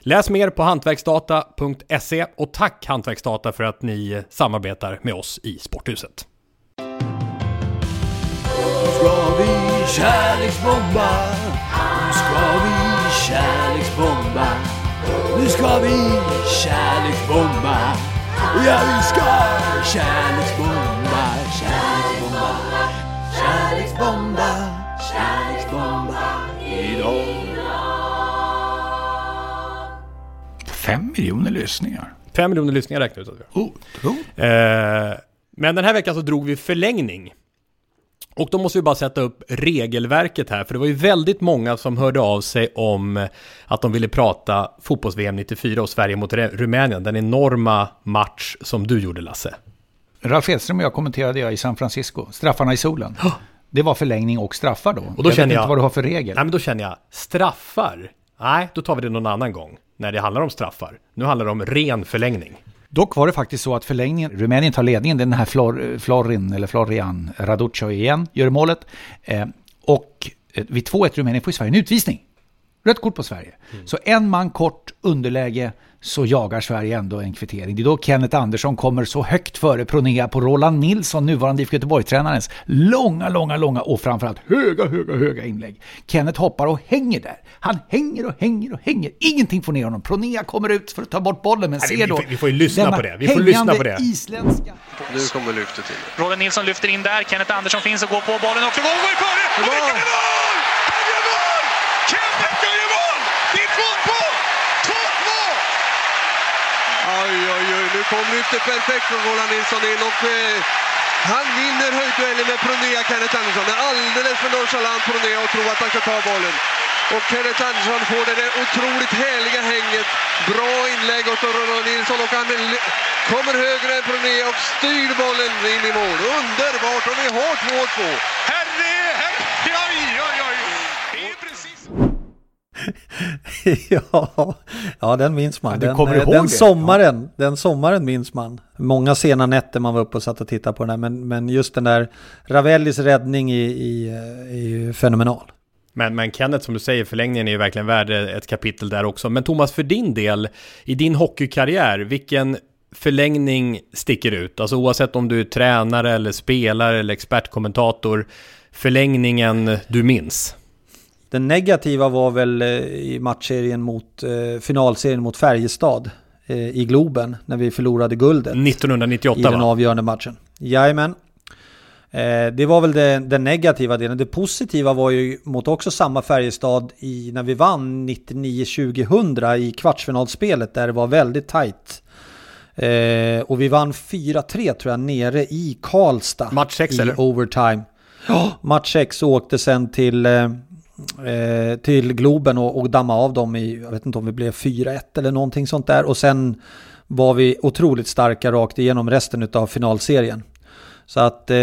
Läs mer på hantverksdata.se och tack Hantverksdata för att ni samarbetar med oss i Sporthuset. Nu ska vi kärleksbomba, nu ska vi kärleksbomba, nu ska vi kärleksbomba. Ja, vi ska kärleksbomba, kärleksbomba, kärleksbomba, kärleksbomba idag. Fem miljoner lyssningar. Fem miljoner lyssningar räknar ut att vi har. Oh, eh, men den här veckan så drog vi förlängning. Och då måste vi bara sätta upp regelverket här, för det var ju väldigt många som hörde av sig om att de ville prata fotbolls-VM 94 och Sverige mot Rumänien, den enorma match som du gjorde Lasse. Ralf Edström och jag kommenterade jag i San Francisco, straffarna i solen. Det var förlängning och straffar då. Och då jag känner vet jag, inte vad du har för regel. Nej, men då känner jag, straffar? Nej, då tar vi det någon annan gång. När det handlar om straffar. Nu handlar det om ren förlängning. Dock var det faktiskt så att förlängningen, Rumänien tar ledningen, den här Flor, Florin, eller Florian Raduccio igen, gör målet. Eh, och eh, vid 2-1 Rumänien får Sverige en utvisning. Rött kort på Sverige. Mm. Så en man kort underläge så jagar Sverige ändå en kvittering. Det är då Kenneth Andersson kommer så högt före Pronea på Roland Nilsson, nuvarande IFK Göteborg-tränarens långa, långa, långa och framförallt höga, höga, höga inlägg. Kenneth hoppar och hänger där. Han hänger och hänger och hänger. Ingenting får ner honom. Pronea kommer ut för att ta bort bollen, men ser då... Vi, vi får ju lyssna på det. Vi får lyssna på det. isländska... Nu kommer lyftet till. Roland Nilsson lyfter in där. Kenneth Andersson finns och går på bollen också. Går, går före! Och vilken är mål! Han gör mål! Kenneth gör mål! Det är 2-2! 2-2! Oj, oj, oj. Nu kom lyfter perfekt från Roland Nilsson in och eh, han vinner höjdduellen med Pronea, Kenneth Andersson. Det är alldeles för nonchalant Pronea att tro att han ska ta bollen. Och Kenneth Andersson får det där otroligt härliga hänget. Bra inlägg åt Roland Nilsson och han kommer högre än Pronea och styr bollen in i mål. Underbart! Och vi har 2-2. Herre, herre, oj, oj, oj. Det är precis... ja, ja, den minns man. Ja, den, eh, den, det? sommaren, den sommaren minns man. Många sena nätter man var uppe och satt och tittade på den här, men, men just den där Ravellis räddning i, i, eh, är ju fenomenal. Men, men Kenneth, som du säger, förlängningen är ju verkligen värd ett kapitel där också. Men Thomas, för din del, i din hockeykarriär, vilken förlängning sticker ut? Alltså oavsett om du är tränare eller spelare eller expertkommentator, förlängningen du minns? Den negativa var väl eh, i matchserien mot, eh, finalserien mot Färjestad eh, i Globen när vi förlorade guldet. 1998 I den va? avgörande matchen. Jajamän. Det var väl det, den negativa delen. Det positiva var ju mot också samma Färjestad i, när vi vann 99-2000 i kvartsfinalspelet där det var väldigt tajt. Eh, och vi vann 4-3 tror jag nere i Karlstad. Match sex, i eller? overtime. Ja, match 6 och åkte sen till, eh, till Globen och, och damma av dem i, jag vet inte om vi blev 4-1 eller någonting sånt där. Och sen var vi otroligt starka rakt igenom resten av finalserien. Så att eh,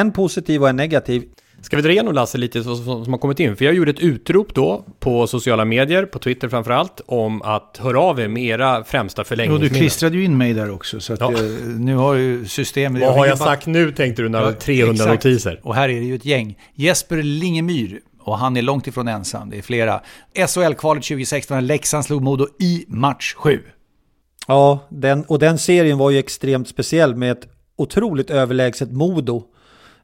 en positiv och en negativ. Ska vi dra igenom Lasse lite så, som, som har kommit in? För jag gjorde ett utrop då på sociala medier, på Twitter framförallt, om att höra av er med era främsta förlängningsminnen. du klistrade ju in mig där också, så att, Ja. eh, nu har ju systemet... Vad har jag bara- sagt nu tänkte du när Ja, 300 exakt. notiser? Och här är det ju ett gäng. Jesper Lingemyr, och han är långt ifrån ensam, det är flera. SHL-kvalet 2016 när Leksand slog Modo i match 7. Ja, den, och den serien var ju extremt speciell med ett otroligt överlägset Modo.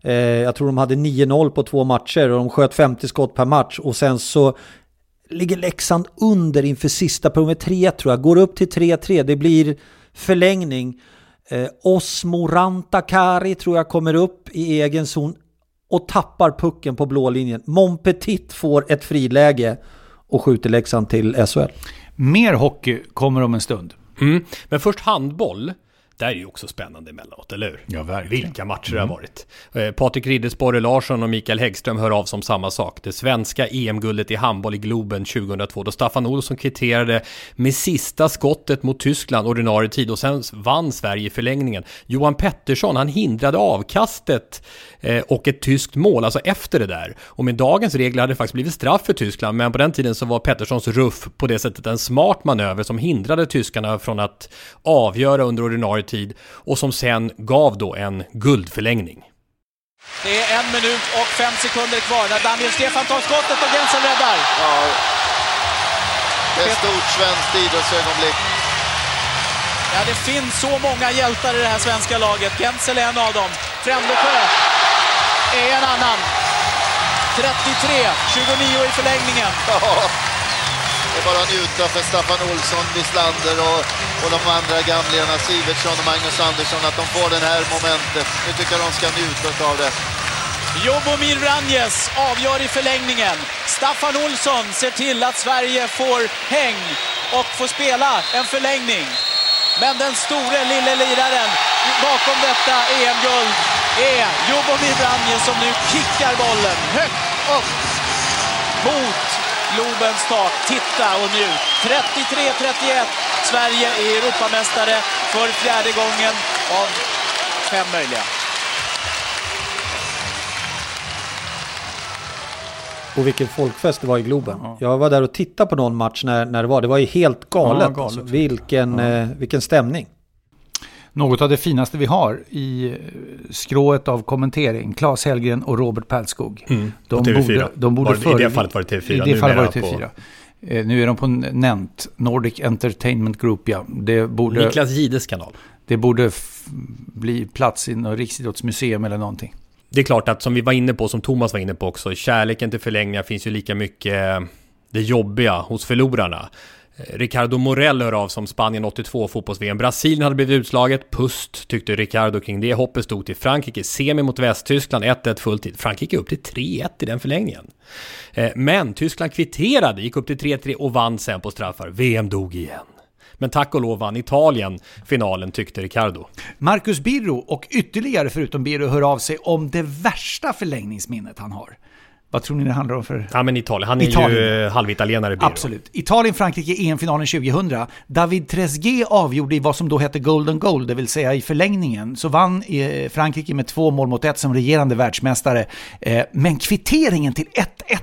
Eh, jag tror de hade 9-0 på två matcher och de sköt 50 skott per match. Och sen så ligger Leksand under inför sista på med 3 tror jag. Går upp till 3-3, det blir förlängning. Eh, Osmo Rantakari tror jag kommer upp i egen zon och tappar pucken på blå linjen. Monpetit får ett friläge och skjuter Leksand till SHL. Mer hockey kommer om en stund. Mm. Men först handboll. Där är ju också spännande emellanåt, eller hur? Ja, verkligen. Vilka matcher det har varit. Eh, Patrik Riddersborre Larsson och Mikael Häggström hör av som samma sak. Det svenska EM-guldet i handboll i Globen 2002 då Staffan Olsson kvitterade med sista skottet mot Tyskland ordinarie tid och sen vann Sverige i förlängningen. Johan Pettersson, han hindrade avkastet eh, och ett tyskt mål, alltså efter det där. Och med dagens regler hade det faktiskt blivit straff för Tyskland, men på den tiden så var Petterssons ruff på det sättet en smart manöver som hindrade tyskarna från att avgöra under ordinarie tid och som sen gav då en guldförlängning. Det är en minut och fem sekunder kvar när Daniel Stefan tar skottet och Jensen räddar. Ja, det är ett stort svenskt idrottsögonblick. Ja, det finns så många hjältar i det här svenska laget. Gensel är en av dem. Frändesjö är en annan. 33-29 i förlängningen. Ja, det är bara att njuta för Staffan Olsson, Wislander och, och de andra gamlingarna, Sivertsson och Magnus Andersson, att de får det här momentet. Nu tycker jag de ska njuta av det. Jobomir Ranjes avgör i förlängningen. Staffan Olsson ser till att Sverige får häng och får spela en förlängning. Men den store lille liraren bakom detta EM-guld är Jobomir Vranjes som nu kickar bollen högt upp mot Globens tak. Titta och njut. 33-31. Sverige är Europamästare för fjärde gången av fem möjliga. Och vilken folkfest det var i Globen. Jag var där och tittade på någon match när, när det var. Det var ju helt galet. Ja, galet. Alltså. Vilken, eh, vilken stämning. Något av det finaste vi har i eh, skrået av kommentering, Claes Hellgren och Robert Pärlskog. Mm, på TV4. de borde Var det- i det fallet var det TV4, I det fallet var det numera TV4. Eh, nu är de på NENT, Nordic Entertainment Group, ja. Det borde, Niklas Gides kanal. det borde bli plats i något riksidrottsmuseum eller någonting. Det är klart att som vi var inne på, som Thomas var inne på också, kärleken till förlängningar finns ju lika mycket eh, det jobbiga hos förlorarna. Eh, Ricardo Morell hör av som Spanien 82 fotbolls-VM. Brasilien hade blivit utslaget. Pust tyckte Ricardo kring det. Hoppet stod till Frankrike. Semi mot Västtyskland. 1-1 fulltid. Frankrike upp till 3-1 i den förlängningen. Eh, men Tyskland kvitterade, gick upp till 3-3 och vann sen på straffar. VM dog igen. Men tack och lov vann Italien finalen tyckte Ricardo. Marcus Birro och ytterligare förutom Birro hör av sig om det värsta förlängningsminnet han har. Vad tror ni det handlar om för... Ja men Italien, han är ju Italien. eh, halvitalienare. Absolut. Italien-Frankrike i EM-finalen 2000. David Trezeguet avgjorde i vad som då hette Golden Goal, det vill säga i förlängningen. Så vann eh, Frankrike med två mål mot ett som regerande världsmästare. Eh, Men kvitteringen till 1-1,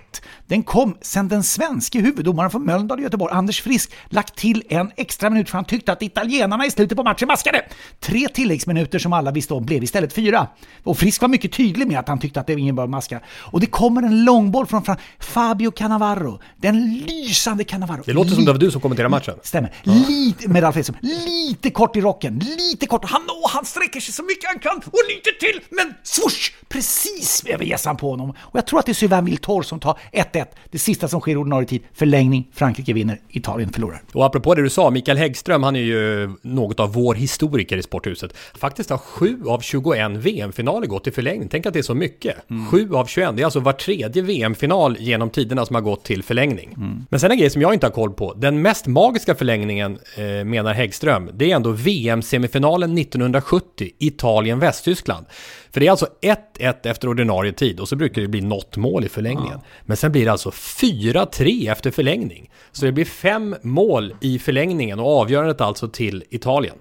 den kom sen den svenske huvuddomaren från Mölndal i Göteborg, Anders Frisk, lagt till en extra minut för han tyckte att italienarna i slutet på matchen maskade. Tre tilläggsminuter som alla visste om blev istället fyra. Och Frisk var mycket tydlig med att han tyckte att det ingen bör maska. Och det kommer en långboll från Fran- Fabio Cannavaro. Den lysande Cannavaro. Det låter som det var du som kommenterade matchen. Stämmer. Lite, med Ralf Edström. Lite kort i rocken, lite kort. Han, åh, han sträcker sig så mycket han kan och lite till, men swoosh! Precis över hjässan på honom. Och jag tror att det är Sylvain Wiltor som tar 1-1. Det sista som sker i ordinarie tid. Förlängning, Frankrike vinner, Italien förlorar. Och apropå det du sa, Mikael Häggström, han är ju något av vår historiker i Sporthuset. Faktiskt har 7 av 21 VM-finaler gått till förlängning. Tänk att det är så mycket. 7 av 21, det är alltså var tredje VM-final genom tiderna som har gått till förlängning. Men sen en grej som jag inte har koll på. Den mest magiska förlängningen, eh, menar Häggström, det är ändå VM-semifinalen 1970, Italien-Västtyskland. För det är alltså 1-1 efter ordinarie tid och så brukar det bli något mål i förlängningen. Men sen blir det alltså 4-3 efter förlängning. Så det blir fem mål i förlängningen och avgörandet alltså till Italien.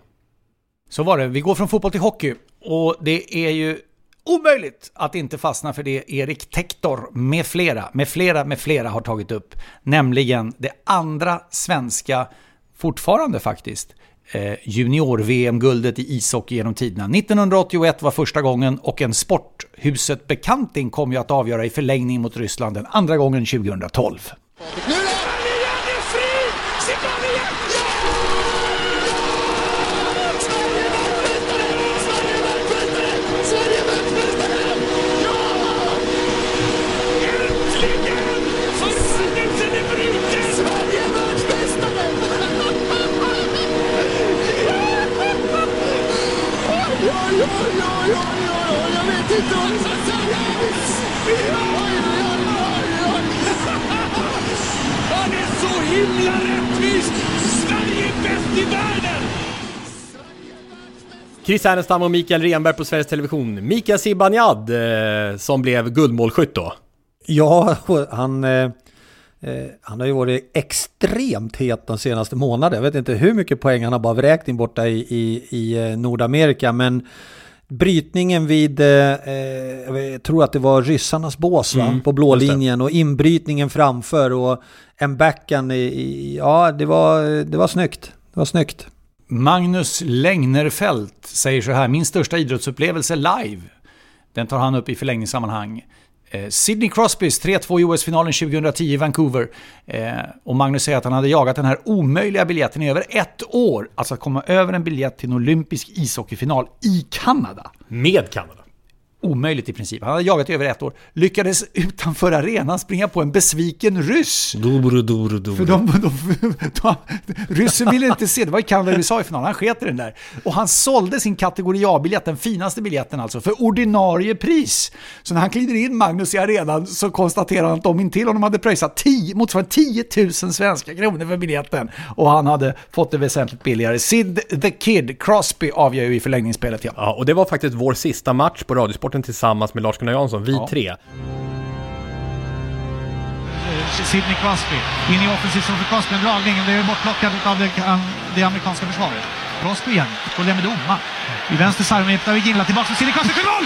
Så var det. Vi går från fotboll till hockey. Och det är ju omöjligt att inte fastna för det Erik Tektor med flera, med flera, med flera har tagit upp. Nämligen det andra svenska, fortfarande faktiskt, eh, junior-VM-guldet i ishockey genom tiderna. 1981 var första gången och en Sporthuset-bekanting kom ju att avgöra i förlängning mot Ryssland den andra gången 2012. Oj, oj, oj, oj, oj, oj, jag vet inte om... Han är så himla rättvis! Sverige är bäst i världen! Chris Härenstam och Mikael Renberg på Sveriges Television. Mikael Zibanejad eh, som blev guldmålskytt då. Ja, han, eh, eh, han har ju varit extremt het de senaste månaderna. Jag vet inte hur mycket poäng han har bara vräkt in borta i, i, i eh, Nordamerika. Men brytningen vid, eh, eh, jag tror att det var ryssarnas bås? Mm, på blå linjen och inbrytningen framför och en backhand i, i, ja det var, det var snyggt. Det var snyggt. Magnus Längnerfelt säger så här, min största idrottsupplevelse live. Den tar han upp i förlängningssammanhang. Eh, Sidney Crosbys 3-2 i OS-finalen 2010 i Vancouver. Eh, och Magnus säger att han hade jagat den här omöjliga biljetten i över ett år. Alltså att komma över en biljett till en olympisk ishockeyfinal i Kanada. Med Kanada omöjligt i princip. Han hade jagat i över ett år. Lyckades utanför arenan springa på en besviken ryss. Duru, duru, duru. För de, de, de, ryssen ville inte se, det var ju Kanada USA i finalen, han sket i den där. Och han sålde sin kategori A-biljett, den finaste biljetten alltså, för ordinarie pris. Så när han kliver in Magnus i arenan så konstaterar han att de intill honom hade pröjsat 10, motsvarande 10 000 svenska kronor för biljetten. Och han hade fått det väsentligt billigare. Sid the Kid Crosby avgör ju i förlängningsspelet. Ja. Ja, och det var faktiskt vår sista match på Radiosporten tillsammans med Lars-Gunnar Jansson, vi Ja. tre. Sidney Crosby in i offensiv zon för Crosby, en dragning. Det är bortplockad av det, det amerikanska försvaret. Crosby igen, problem med domaren. I vänster sarg med David Ginla tillbaka till Sidney Crosby för mål!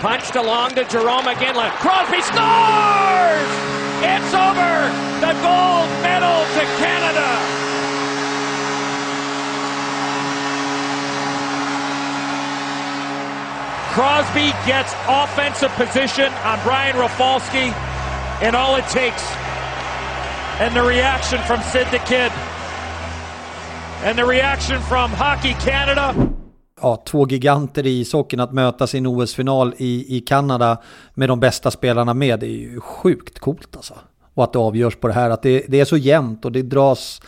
Punched along to Jerome Ginla. Crosby scores! It's over! The gold medal to Canada! Crosby gets offensive position on Brian Rafalski, and all it takes. And the reaction from Sid the Kid. And the reaction from Hockey Canada. Ja, två giganter i ishockeyn att möta sin OS-final i, i Kanada med de bästa spelarna med. Det är ju sjukt coolt alltså. Och att det avgörs på det här, att det, det är så jämnt och det dras...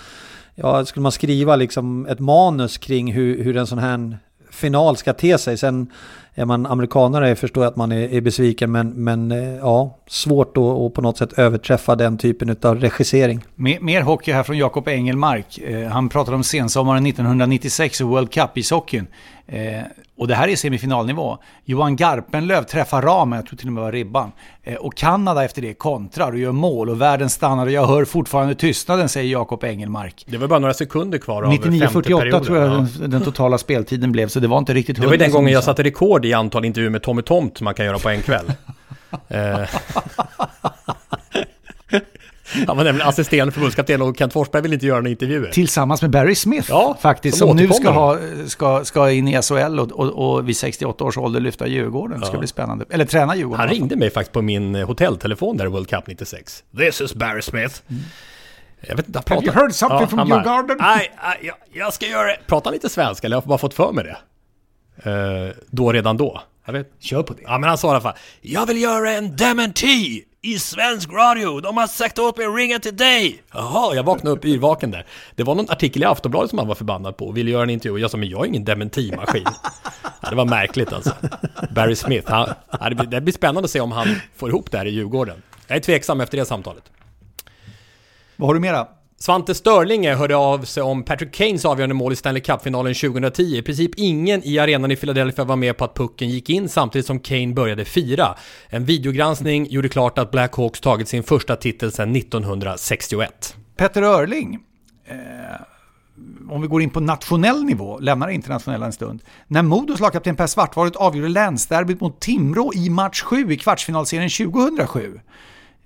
Ja, skulle man skriva liksom ett manus kring hur, hur en sån här final ska te sig. Sen är man amerikanare förstår jag att man är, är besviken, men, men eh, ja, svårt att, att på något sätt överträffa den typen av regissering. Mer, mer hockey här från Jakob Engelmark. Eh, han pratade om sensommaren 1996 och World Cup-ishockeyn. Eh, och det här är semifinalnivå. Johan Garpenlöv träffar ramen, jag tror till och med var ribban. Eh, och Kanada efter det kontrar och gör mål och världen stannar och jag hör fortfarande tystnaden, säger Jakob Engelmark. Det var bara några sekunder kvar av femte 99-48 perioden. tror jag Ja. den, den totala speltiden blev, så det var inte riktigt Det var den gången jag satte rekord i antal intervjuer med Tommy Tomt som man kan göra på en kväll. Eh, Han var nämligen assisterande förbundskapten och Kent Forsberg ville inte göra några intervjuer. Tillsammans med Barry Smith Ja, faktiskt, som som, nu ska, ha, ska, ska in i SHL och, och, och vid 68 års ålder lyfta Djurgården. Det ska Ja. bli spännande. Eller träna Djurgården. Han ringde mig faktiskt på min eh, hotelltelefon där i World Cup 96. This is Barry Smith. Jag vet inte, Have you heard something from han bara, Djurgården? Nej, jag, jag ska göra det. Pratar han lite svenska eller jag har bara fått för mig det? Eh, då, redan då. Jag vet. Kör på det. Ja, men han sa i alla fall. Jag vill göra en dementi i svensk radio. De har sagt åt mig att ringa till dig. Jaha, jag vaknade upp yrvaken där. Det var någon artikel i Aftonbladet som han var förbannad på och ville göra en intervju. Jag sa, men jag är ingen dementimaskin. ja, det var märkligt alltså. Barry Smith. Han, ja, det, blir, det blir spännande att se om han får ihop det här i Djurgården. Jag är tveksam efter det samtalet. Vad har du mera? Svante Störlinge hörde av sig om Patrick Kanes avgörande mål i Stanley Cup-finalen 2010. I princip ingen i arenan i Philadelphia var med på att pucken gick in samtidigt som Kane började fira. En videogranskning gjorde klart att Black Hawks tagit sin första titel sedan 1961. Petter Örling. Eh, om vi går in på nationell nivå, lämnar internationella en stund. När Modos lagkapten Per Svartvaret avgjorde länsderbyt mot Timrå i match 7 i kvartsfinalserien 2007.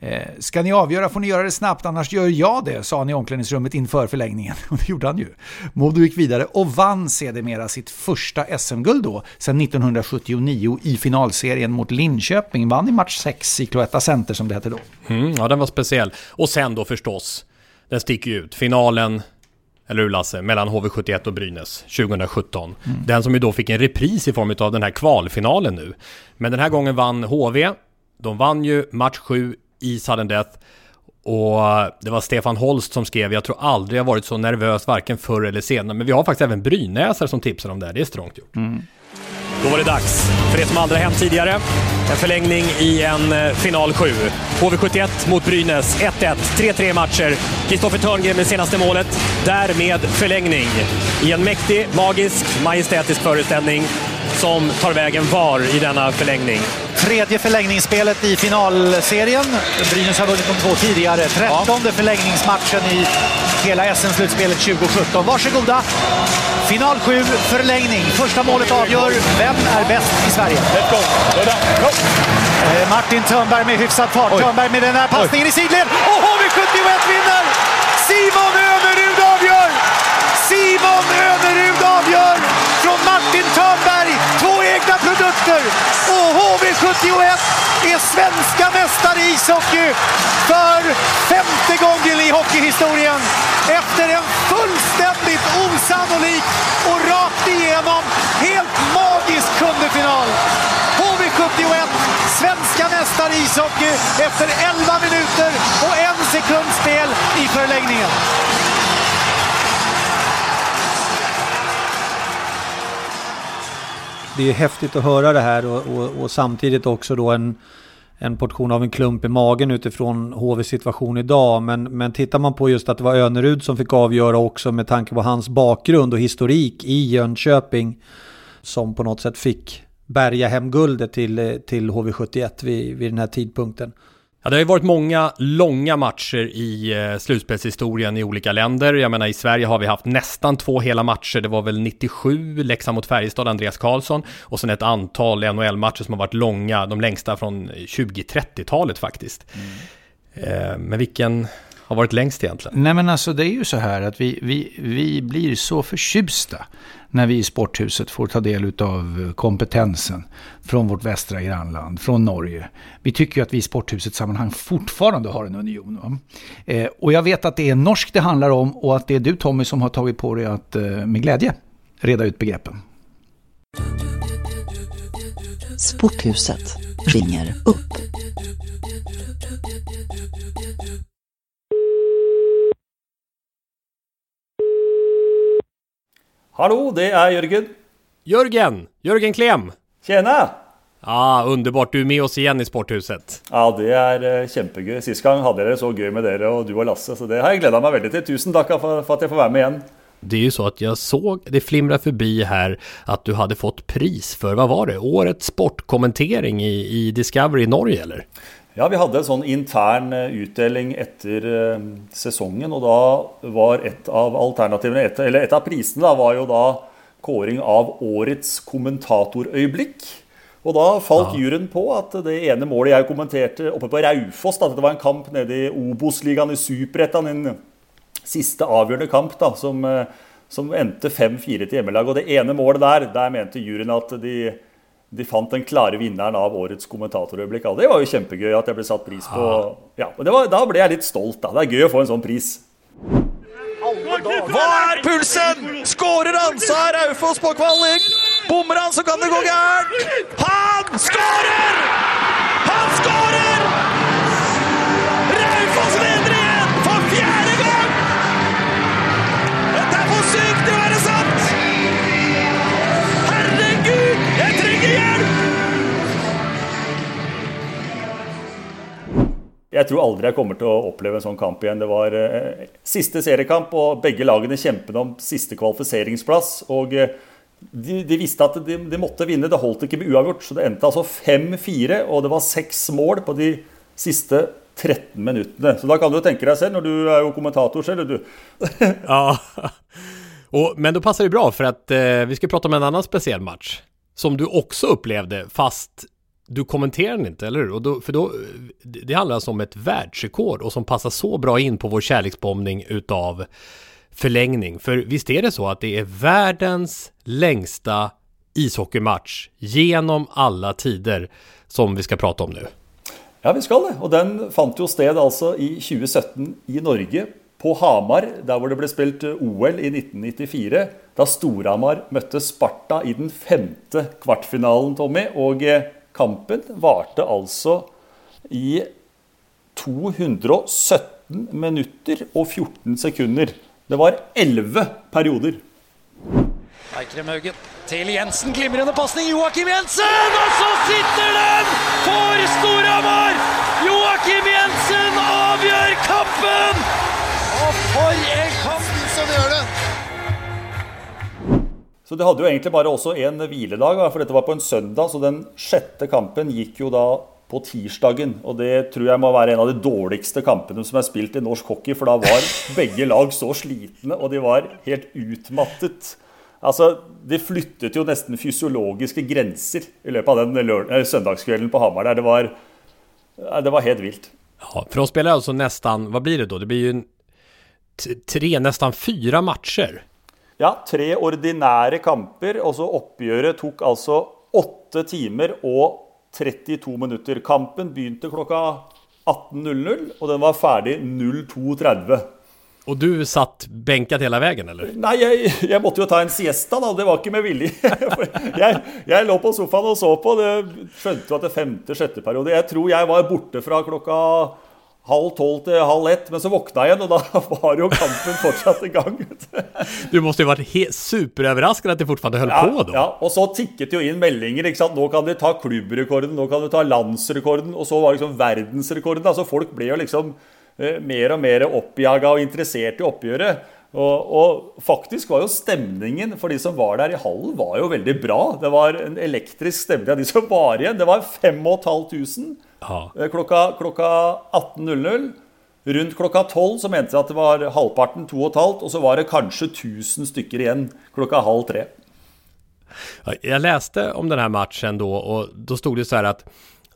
Eh, ska ni avgöra får ni göra det snabbt, annars gör jag det, sa han i omklädningsrummet inför förlängningen. Och det gjorde han ju. Modo gick vidare och vann sedermera sitt första SM-guld då, sedan 1979 i finalserien mot Linköping. Vann i match 6 i Cloetta Center som det hette då. Mm, ja, den var speciell. Och sen då förstås, den sticker ju ut. Finalen, eller hur Lasse, mellan HV71 och Brynäs 2017. Den som ju då fick en repris i form av den här kvalfinalen nu. Men den här gången vann HV. De vann ju match 7 i sudden death. Och det var Stefan Holst som skrev, jag tror aldrig jag varit så nervös varken förr eller senare. Men vi har faktiskt även Brynäsare som tipsar om det här, det är strångt gjort. Då var det dags för det som aldrig hänt tidigare. En förlängning i en eh, final 7. HV71 mot Brynäs. 1-1, 3-3 matcher. Kristoffer Törngren med senaste målet. Därmed förlängning. I en mäktig, magisk, majestätisk föreställning som tar vägen VAR i denna förlängning. Tredje förlängningsspelet i finalserien. Brynäs har vunnit de två tidigare. Trettonde förlängningsmatchen i hela SM-slutspelet 2017. Varsågoda! Final 7, förlängning. Första målet avgör. Vem är bäst i Sverige? Eh, Martin Törnberg med hyfsad fart. Törnberg med den här passningen i sidled. Och HV71 vinner! Simon Önerud avgör! Simon Önerud avgör! Från Martin Törnberg. Två egna produkter. Och HV71 är svenska mästare i ishockey för femte gången i hockeyhistorien. Efter en fullständigt osannolik och rakt igenom helt magisk kundefinal. HV71, svenska mästare i ishockey efter 11 minuter och en sekund spel i förlängningen. Det är häftigt att höra det här och, och, och samtidigt också då en, en portion av en klump i magen utifrån HVs situation idag. Men, men tittar man på just att det var Önerud som fick avgöra också med tanke på hans bakgrund och historik i Jönköping som på något sätt fick bärga hem guldet till, till HV71 vid, vid den här tidpunkten. Ja, det har ju varit många långa matcher i eh, slutspelshistorien i olika länder. Jag menar, i Sverige har vi haft nästan två hela matcher. Det var väl 97, Leksand mot Färjestad, Andreas Karlsson. Och sen ett antal NHL-matcher som har varit långa, de längsta från 20-30-talet faktiskt. Mm. Eh, men vilken har varit längst egentligen? Nej men alltså det är ju så här att vi, vi, vi blir så förtjusta när vi i sporthuset får ta del av kompetensen från vårt västra grannland, från Norge. Vi tycker ju att vi i sporthusets sammanhang fortfarande har en union. Eh, och jag vet att det är norsk det handlar om och att det är du Tommy som har tagit på dig att eh, med glädje reda ut begreppen. Sporthuset ringer upp. Hallå, det är Jörgen. Jörgen! Jörgen Klem! Tjena! Ja, underbart. Du är med oss igen i Sporthuset. Ja, det är uh, kjempegøy. Sist gang hadde jeg det så gøy med dere och du och Lasse, så det har jag glädjat mig väldigt till. Tusen tack för, för att jag får vara med igen. Det är ju så att jag såg det flimra förbi här att du hade fått pris för, vad var det, årets sportkommentering i, i Discovery i Norge eller? Ja, vi hade en sån intern utdelning efter uh, säsongen och då var ett av alternativen, ett, eller ett av priserna var ju då kåring av årets kommentatorögonblick. Och då falt ja. juryn på att det ena målet jag kommenterade uppe på Raufoss, att det var en kamp nere i Obos-ligan i Superettan, en sista avgörande kamp då, som, eh, som endte 5-4 till hemmelag. Och det ena målet där, där menade juryn att de de fant den klare vinneren av årets kommentatorøyeblikk. Det var jo kjempegøy at jeg ble satt pris på. Ja, og var, Da ble jeg litt stolt. da. Det er gøy å få en sånn pris. Hva er pulsen? Skårer han, så er Raufoss på kvalik. Bommer han, så kan det gå gærent. Han skårer! Han skårer! Jeg tror aldri jeg kommer til å oppleve en sånn kamp igjen. Det var eh, siste seriekamp, og begge lagene kjempet om siste kvalifiseringsplass. Og eh, de, de, visste at de, de, måtte vinne. Det holdt ikke med uavgjort. Så det endte altså 5-4, og det var seks mål på de siste 13 minuttene. Så da kan du tenke deg selv, når du er jo kommentator selv, du. ja. Och, men då passar det bra för att eh, vi ska prata om en annan speciell match. Som du också upplevde, fast du kommenterar den inte, eller hur? Och då, för då, det handlar alltså om ett världsrekord och som passar så bra in på vår kärleksbombning utav förlängning. För visst är det så att det är världens längsta ishockeymatch genom alla tider som vi ska prata om nu? Ja, vi ska det. Och den fanns ju sted alltså i 2017 i Norge på Hamar, där var det blev spelat eh, OL i 1994. där Storhamar mötte Sparta i den femte kvartfinalen, Tommy. Och kampen varte altså i 217 minutter og 14 sekunder. Det var 11 perioder. Eikrem Haugen til Jensen. Glimrende pasning. Joakim Jensen! Og så sitter den for Storhamar! Joakim Jensen avgjør kampen! Og for en kamp som gjør det! Så det hadde jo egentlig bare også en hviledag, for dette var på en søndag. Så den sjette kampen gikk jo da på tirsdagen. Og det tror jeg må være en av de dårligste kampene som er spilt i norsk hockey. For da var begge lag så slitne, og de var helt utmattet. Altså, De flyttet jo nesten fysiologiske grenser i løpet av den eh, søndagskvelden på Hamar. der. Det var, eh, det var helt vilt. Ja, för de spelar alltså nästan, vad blir det då? Det blir ju tre, nästan fyra matcher. Ja, tre ordinære kamper. Og så oppgjøret tok altså åtte timer og 32 minutter. Kampen begynte klokka 18.00, og den var ferdig 02.30. Och du satt bänkad hela vägen eller? Nei, jeg, jeg, måtte jo ta en siesta, da. Det var ikke med vilje. jeg, jeg lå på sofaen og så på. Det skjønte jo at det femte-sjette periode Jeg tror jeg var borte fra klokka halv tolv til halv ett, men så våkna jeg igjen, og da var jo kampen fortsatt i gang. du måste ju varit superöverraskad att det fortfarande höll ja, på då. Ja, og så jo inn meldinger. ikke sant? Nå kan de ta klubbrekorden, nå kan de ta landsrekorden, og så var det liksom verdensrekorden. Altså Folk ble jo liksom eh, mer og mer oppjaga og interessert i oppgjøret. Og, og, faktisk var jo stemningen for de som var der i hallen, var jo veldig bra. Det var en elektrisk stemning av de som var igjen. Det var 5500 Ja. eh, klokka, klokka 18.00. Rundt klokka 12 så mente jeg at det var halvparten, to og et halvt, og så var det kanskje 1000 stykker igjen klokka halv tre. Ja, Jag läste om den här matchen då och då stod det så här att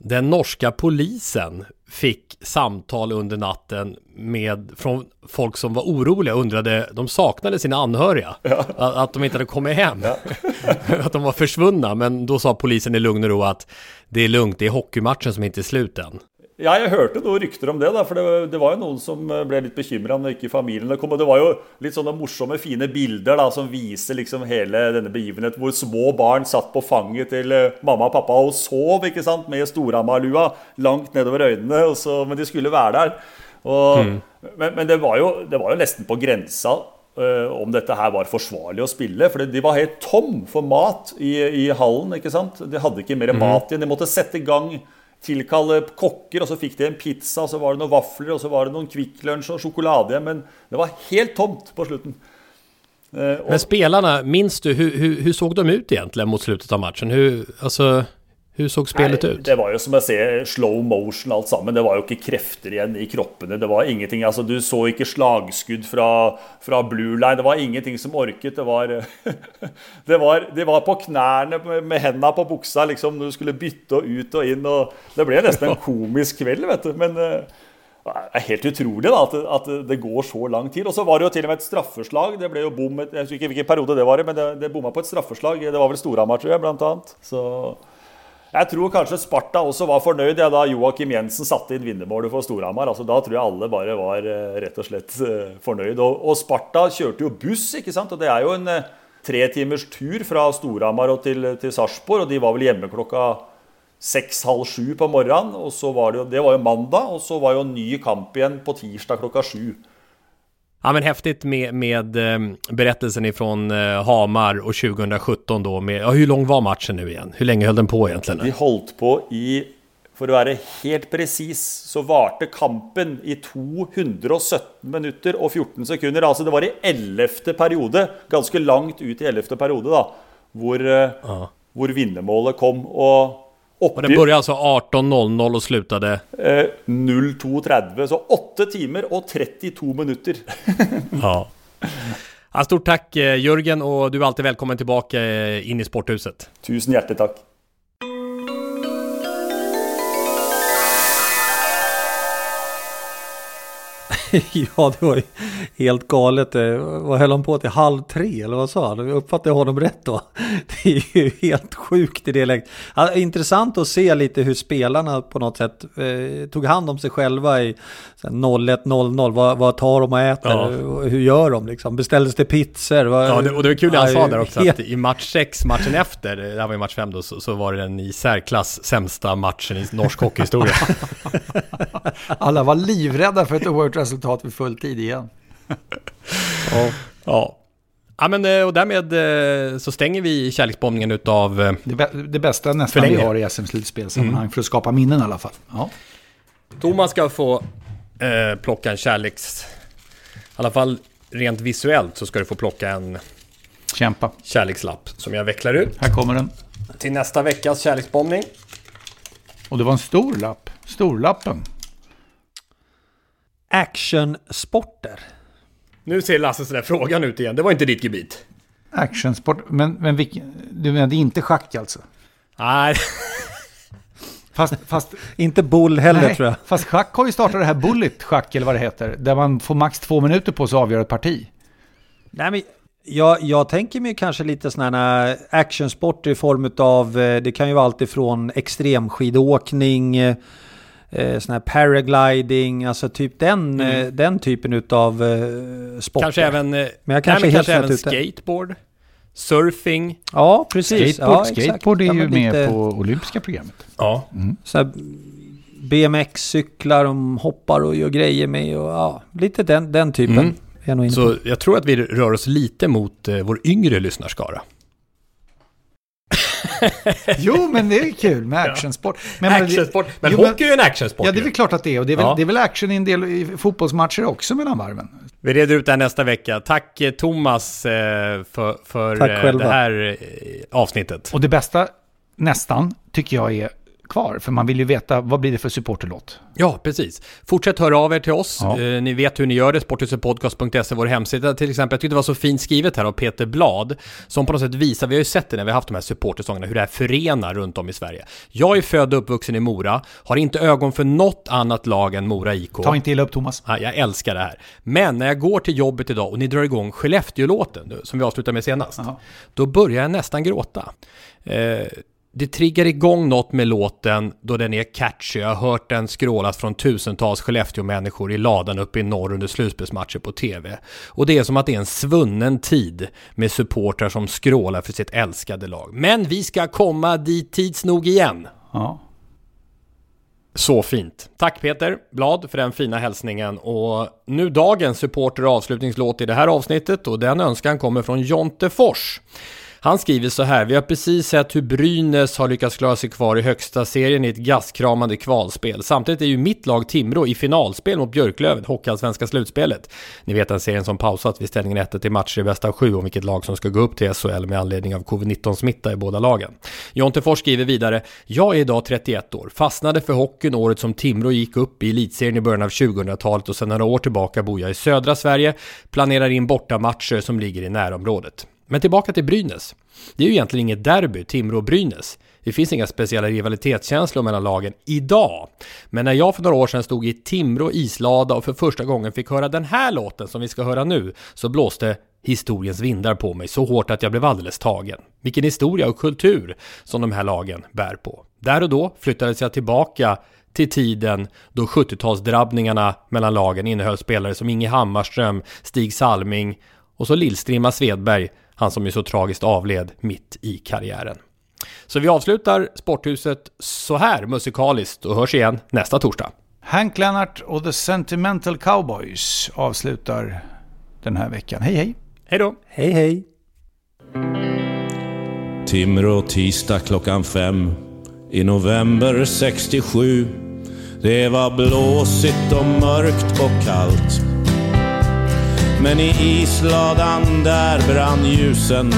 den norska polisen fick samtal under natten med, från folk som var oroliga och undrade, de saknade sina anhöriga. Att, att de inte hade kommit hem. att de var försvunna. Men då sa polisen i lugn och ro att det är lugnt, det är hockeymatchen som inte är slut än. Ja, jeg hørte noen rykter om det, da, for det, det var jo noen som ble litt bekymra når ikke familiene kom. Og det var jo litt sånne morsomme, fine bilder da, som viser liksom hele denne begivenheten, hvor små barn satt på fanget til eh, mamma og pappa og sov ikke sant, med Storhamar-lua langt nedover øynene, så, men de skulle være der. Og, Mm. Men, men det, var jo, det var jo nesten på grensa eh, om dette her var forsvarlig å spille. For de var helt tom for mat i, i hallen. ikke sant? De hadde ikke mer Mhm. mat igjen. De måtte sette i gang, tilkalle kokker, og så fikk de en pizza, og så var det noen vafler, og så var det noen Kvikk Lunsj og sjokolade igjen. Men det var helt tomt på slutten. Eh, og- Men spelarna, minns du, hur, hur, hur såg de ut egentligen mot slutet av matchen? Hur, alltså, hur såg spelet Nei, ut? Det var jo som å se slow motion alt sammen. Det var jo ikke krefter igjen i kroppene. Det var ingenting, altså Du så ikke slagskudd fra, fra blue line. Det var ingenting som orket. Det var, det var, de var på knærne med, hendene på buksa liksom, når du skulle bytte ut og inn. og Det ble nesten en komisk kveld, vet du. Men eh, det er helt utrolig da, at, det- at det går så lang tid. Og så var det jo til og med et straffeslag. Det ble jo bom et- Jeg husker ikke hvilken periode det var i, men det, det bomma på et straffeslag. Det var vel Storhamar, tror jeg, blant annet. Så jeg tror kanskje Sparta også var fornøyd ja, da Joakim Jensen satte inn vinnermålet for Storhamar. Altså, da tror jeg alle bare var eh, rett og slett eh, fornøyd. Og, og Sparta kjørte jo buss, ikke sant? Og det er jo en eh, tre timers tur fra Storhamar og til, til Sarpsborg. Og de var vel hjemme klokka seks-halv sju på morgenen. Og så var det jo Det var jo mandag, og så var jo en ny kamp igjen på tirsdag klokka sju. Ja men häftigt med, med eh, berättelsen ifrån eh, Hamar och 2017 då med, ja, hur lång var matchen nu igen? Hur länge höll den på egentligen? De holdt på i For å være helt presis, så varte kampen i 217 minutter og 14 sekunder. Altså det var i 11. periode, ganske langt ut i 11. periode, da, hvor, eh, hvor vinnermålet kom. Och den började alltså 18.00 och slutade... eh, 02.30. Så 8 timer og 32 minutter. Ja. ja. Stort tack eh, Jörgen och du är alltid välkommen tillbaka eh, in i sporthuset. Tusen hjertelig takk. ja, det var ju helt galet. Eh, Vad höll han på till? Halv tre eller vad sa han? Jag uppfattade honom rätt då. Det är ju helt sjukt i det läget. Ja, intressant att se lite hur spelarna på något sätt eh, tog hand om sig själva i 01.00. Vad, vad tar de och äter? Ja. Hur gör de liksom? Beställdes det pizzor? Vad- Ja, det, och det var kul det han sa där också helt- att i match 6, matchen efter, det här var ju match 5 då, så, så var det den i särklass sämsta matchen i norsk hockeyhistoria. Alla var livrädda för ett oerhört resultat vid full tid igen. ja. ja. Ja men eh, och därmed eh, så stänger vi kärleksbombningen utav... eh, Det, det bästa nästan För vi har i SM-slutspelssammanhang Mm. för att skapa minnen i alla fall. Ja. Thomas ska få eh, plocka en kärleks... I alla fall rent visuellt så ska du få plocka en Kämpa. kärlekslapp som jag vecklar ut. Här kommer den. Till nästa veckas kärleksbombning. Och det var en stor lapp. Storlappen. Actionsporter. Nu ser Lasse sådär frågan ut igen. Det var inte ditt gebit. Actionsport. Men, men vilken, du menar det är inte schack alltså? Nej. Fast, fast, Inte boll heller nej, tror jag. fast schack har ju startat det här bullet schack eller vad det heter. Där man får max två minuter på sig att avgöra ett parti. Nej, men Ja, jag tänker mig kanske lite sådana actionsporter i form av, det kan ju vara allt ifrån extremskidåkning, eh, sån här paragliding, alltså typ den, mm. eh, den typen utav eh, sporter. Kanske även, men jag kanske, nej, men kanske även skateboard? Surfing? Ja, precis. Skateboard, ja, skateboard är ju med lite... på olympiska programmet. Ja. Mm. Så BMX-cyklar, de hoppar och gör grejer med och ja, lite den, den typen. Mm. Så jag tror att vi rör oss lite mot eh, vår yngre lyssnarskara. jo, men det är kul med actionsport. Men, actionsport. Men, men hockey är ju en actionsport. Ja, det är väl klart att det är. Och det är väl, ja. det är väl action i en del i fotbollsmatcher också mellan varven. Vi reder ut det här nästa vecka. Tack eh, Thomas eh, för, för Tack eh, det här avsnittet. Och det bästa, nästan, tycker jag är kvar. För man vill ju veta, vad blir det för supporterlåt? Ja, precis. Fortsätt höra av er till oss. Ja. Eh, ni vet hur ni gör det, sporthusepodcast.se, vår hemsida till exempel. Jag tyckte det var så fint skrivet här av Peter Blad, som på något sätt visar, vi har ju sett det när vi har haft de här supportersångerna, hur det här förenar runt om i Sverige. Jag är född och uppvuxen i Mora, har inte ögon för något annat lag än Mora IK. Ta inte illa upp Thomas. Ja, jag älskar det här. Men när jag går till jobbet idag och ni drar igång Skellefteå-låten, som vi avslutade med senast, Aha. då börjar jag nästan gråta. Eh, det triggar igång något med låten då den är catchy. Jag har hört den skrålas från tusentals Skellefteå-människor i ladan uppe i norr under slutspelsmatcher på TV. Och det är som att det är en svunnen tid med supportrar som skrålar för sitt älskade lag. Men vi ska komma dit tids nog igen. Ja. Så fint. Tack Peter Blad för den fina hälsningen. Och nu dagens supporter avslutningslåt i det här avsnittet och den önskan kommer från Jonte Fors. Han skriver så här, vi har precis sett hur Brynäs har lyckats klara sig kvar i högsta serien i ett gastkramande kvalspel. Samtidigt är ju mitt lag Timrå i finalspel mot Björklöven, Hockeyallsvenska slutspelet. Ni vet den serien som pausat vid ställningen 1 i matcher i bästa av sju om vilket lag som ska gå upp till SHL med anledning av covid-19-smitta i båda lagen. Jonte Fors skriver vidare, jag är idag 31 år, fastnade för hockeyn året som Timrå gick upp i elitserien i början av 2000-talet och sedan några år tillbaka bor jag i södra Sverige, planerar in bortamatcher som ligger i närområdet. Men tillbaka till Brynäs. Det är ju egentligen inget derby, Timrå-Brynäs. Det finns inga speciella rivalitetskänslor mellan lagen idag. Men när jag för några år sedan stod i Timrå islada och för första gången fick höra den här låten som vi ska höra nu, så blåste historiens vindar på mig så hårt att jag blev alldeles tagen. Vilken historia och kultur som de här lagen bär på. Där och då flyttades jag tillbaka till tiden då 70-talsdrabbningarna mellan lagen innehöll spelare som Inge Hammarström, Stig Salming och så Lillstrimma Svedberg han som ju så tragiskt avled mitt i karriären. Så vi avslutar Sporthuset så här musikaliskt och hörs igen nästa torsdag. Hank Lennart och The Sentimental Cowboys avslutar den här veckan. Hej hej! Hej då! Hej hej! Timrå tisdag klockan fem i november 67. Det var blåsigt och mörkt och kallt. Men i isladan där brann ljusen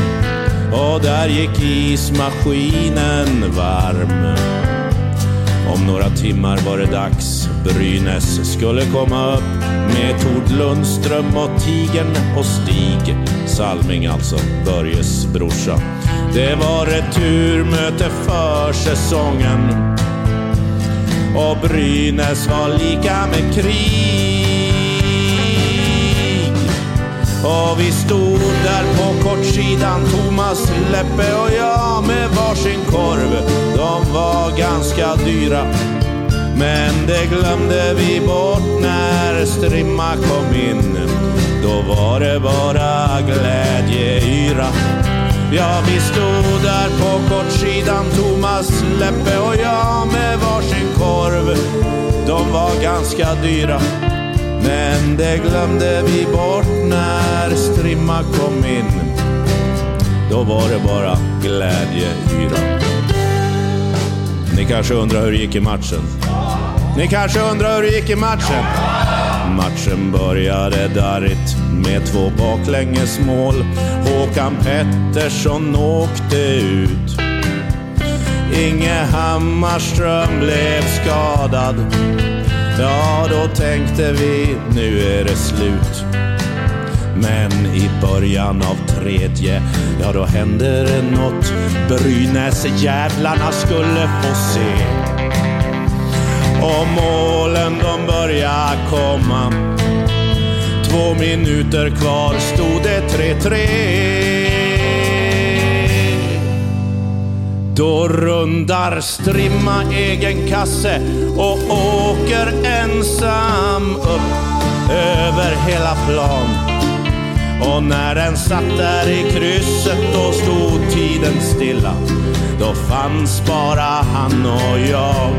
och där gick ismaskinen varm. Om några timmar var det dags. Brynäs skulle komma upp med Tord Lundström och Tigen och Stig Salming, alltså Börjes brorsa. Det var returmöte för säsongen och Brynäs var lika med krig. Och vi stod där på kortsidan, Thomas Leppe och jag med varsin korv. De var ganska dyra, men det glömde vi bort när Strimma kom in. Då var det bara glädjeyra. Ja, vi stod där på kortsidan, Thomas Leppe och jag med varsin korv. De var ganska dyra. Men det glömde vi bort när Strimma kom in. Då var det bara glädjeyra. Ni kanske undrar hur det gick i matchen? Ni kanske undrar hur det gick i matchen? Matchen började darrigt med två baklängesmål. Håkan Pettersson åkte ut. Inge Hammarström blev skadad. Ja, då tänkte vi, nu är det slut. Men i början av tredje, ja då hände det nåt. Brynäsjävlarna skulle få se. Och målen de börja komma. två minuter kvar stod det 3-3. Då rundar Strimma egen kasse och åker ensam upp över hela plan. Och när den satt där i krysset då stod tiden stilla. Då fanns bara han och jag.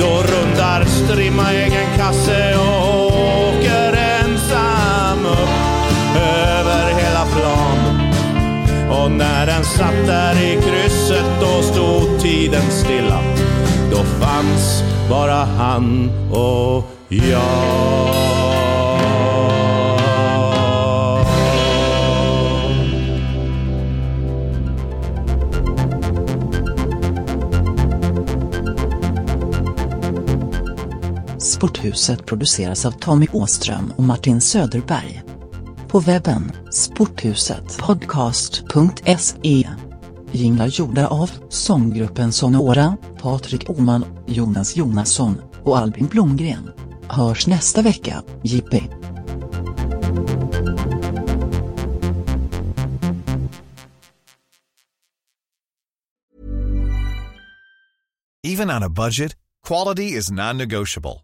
Då rundar Strimma egen kasse och när den satt där i krysset då stod tiden stilla. Då fanns bara han och jag. Sporthuset produceras av Tommy Åström och Martin Söderberg. På webben sporthusetpodcast.se Jinglar gjorda av sånggruppen Sonora, Patrik Oman, Jonas Jonasson och Albin Blomgren. Hörs nästa vecka, Jippi. Even on a budget, quality is non-negotiable.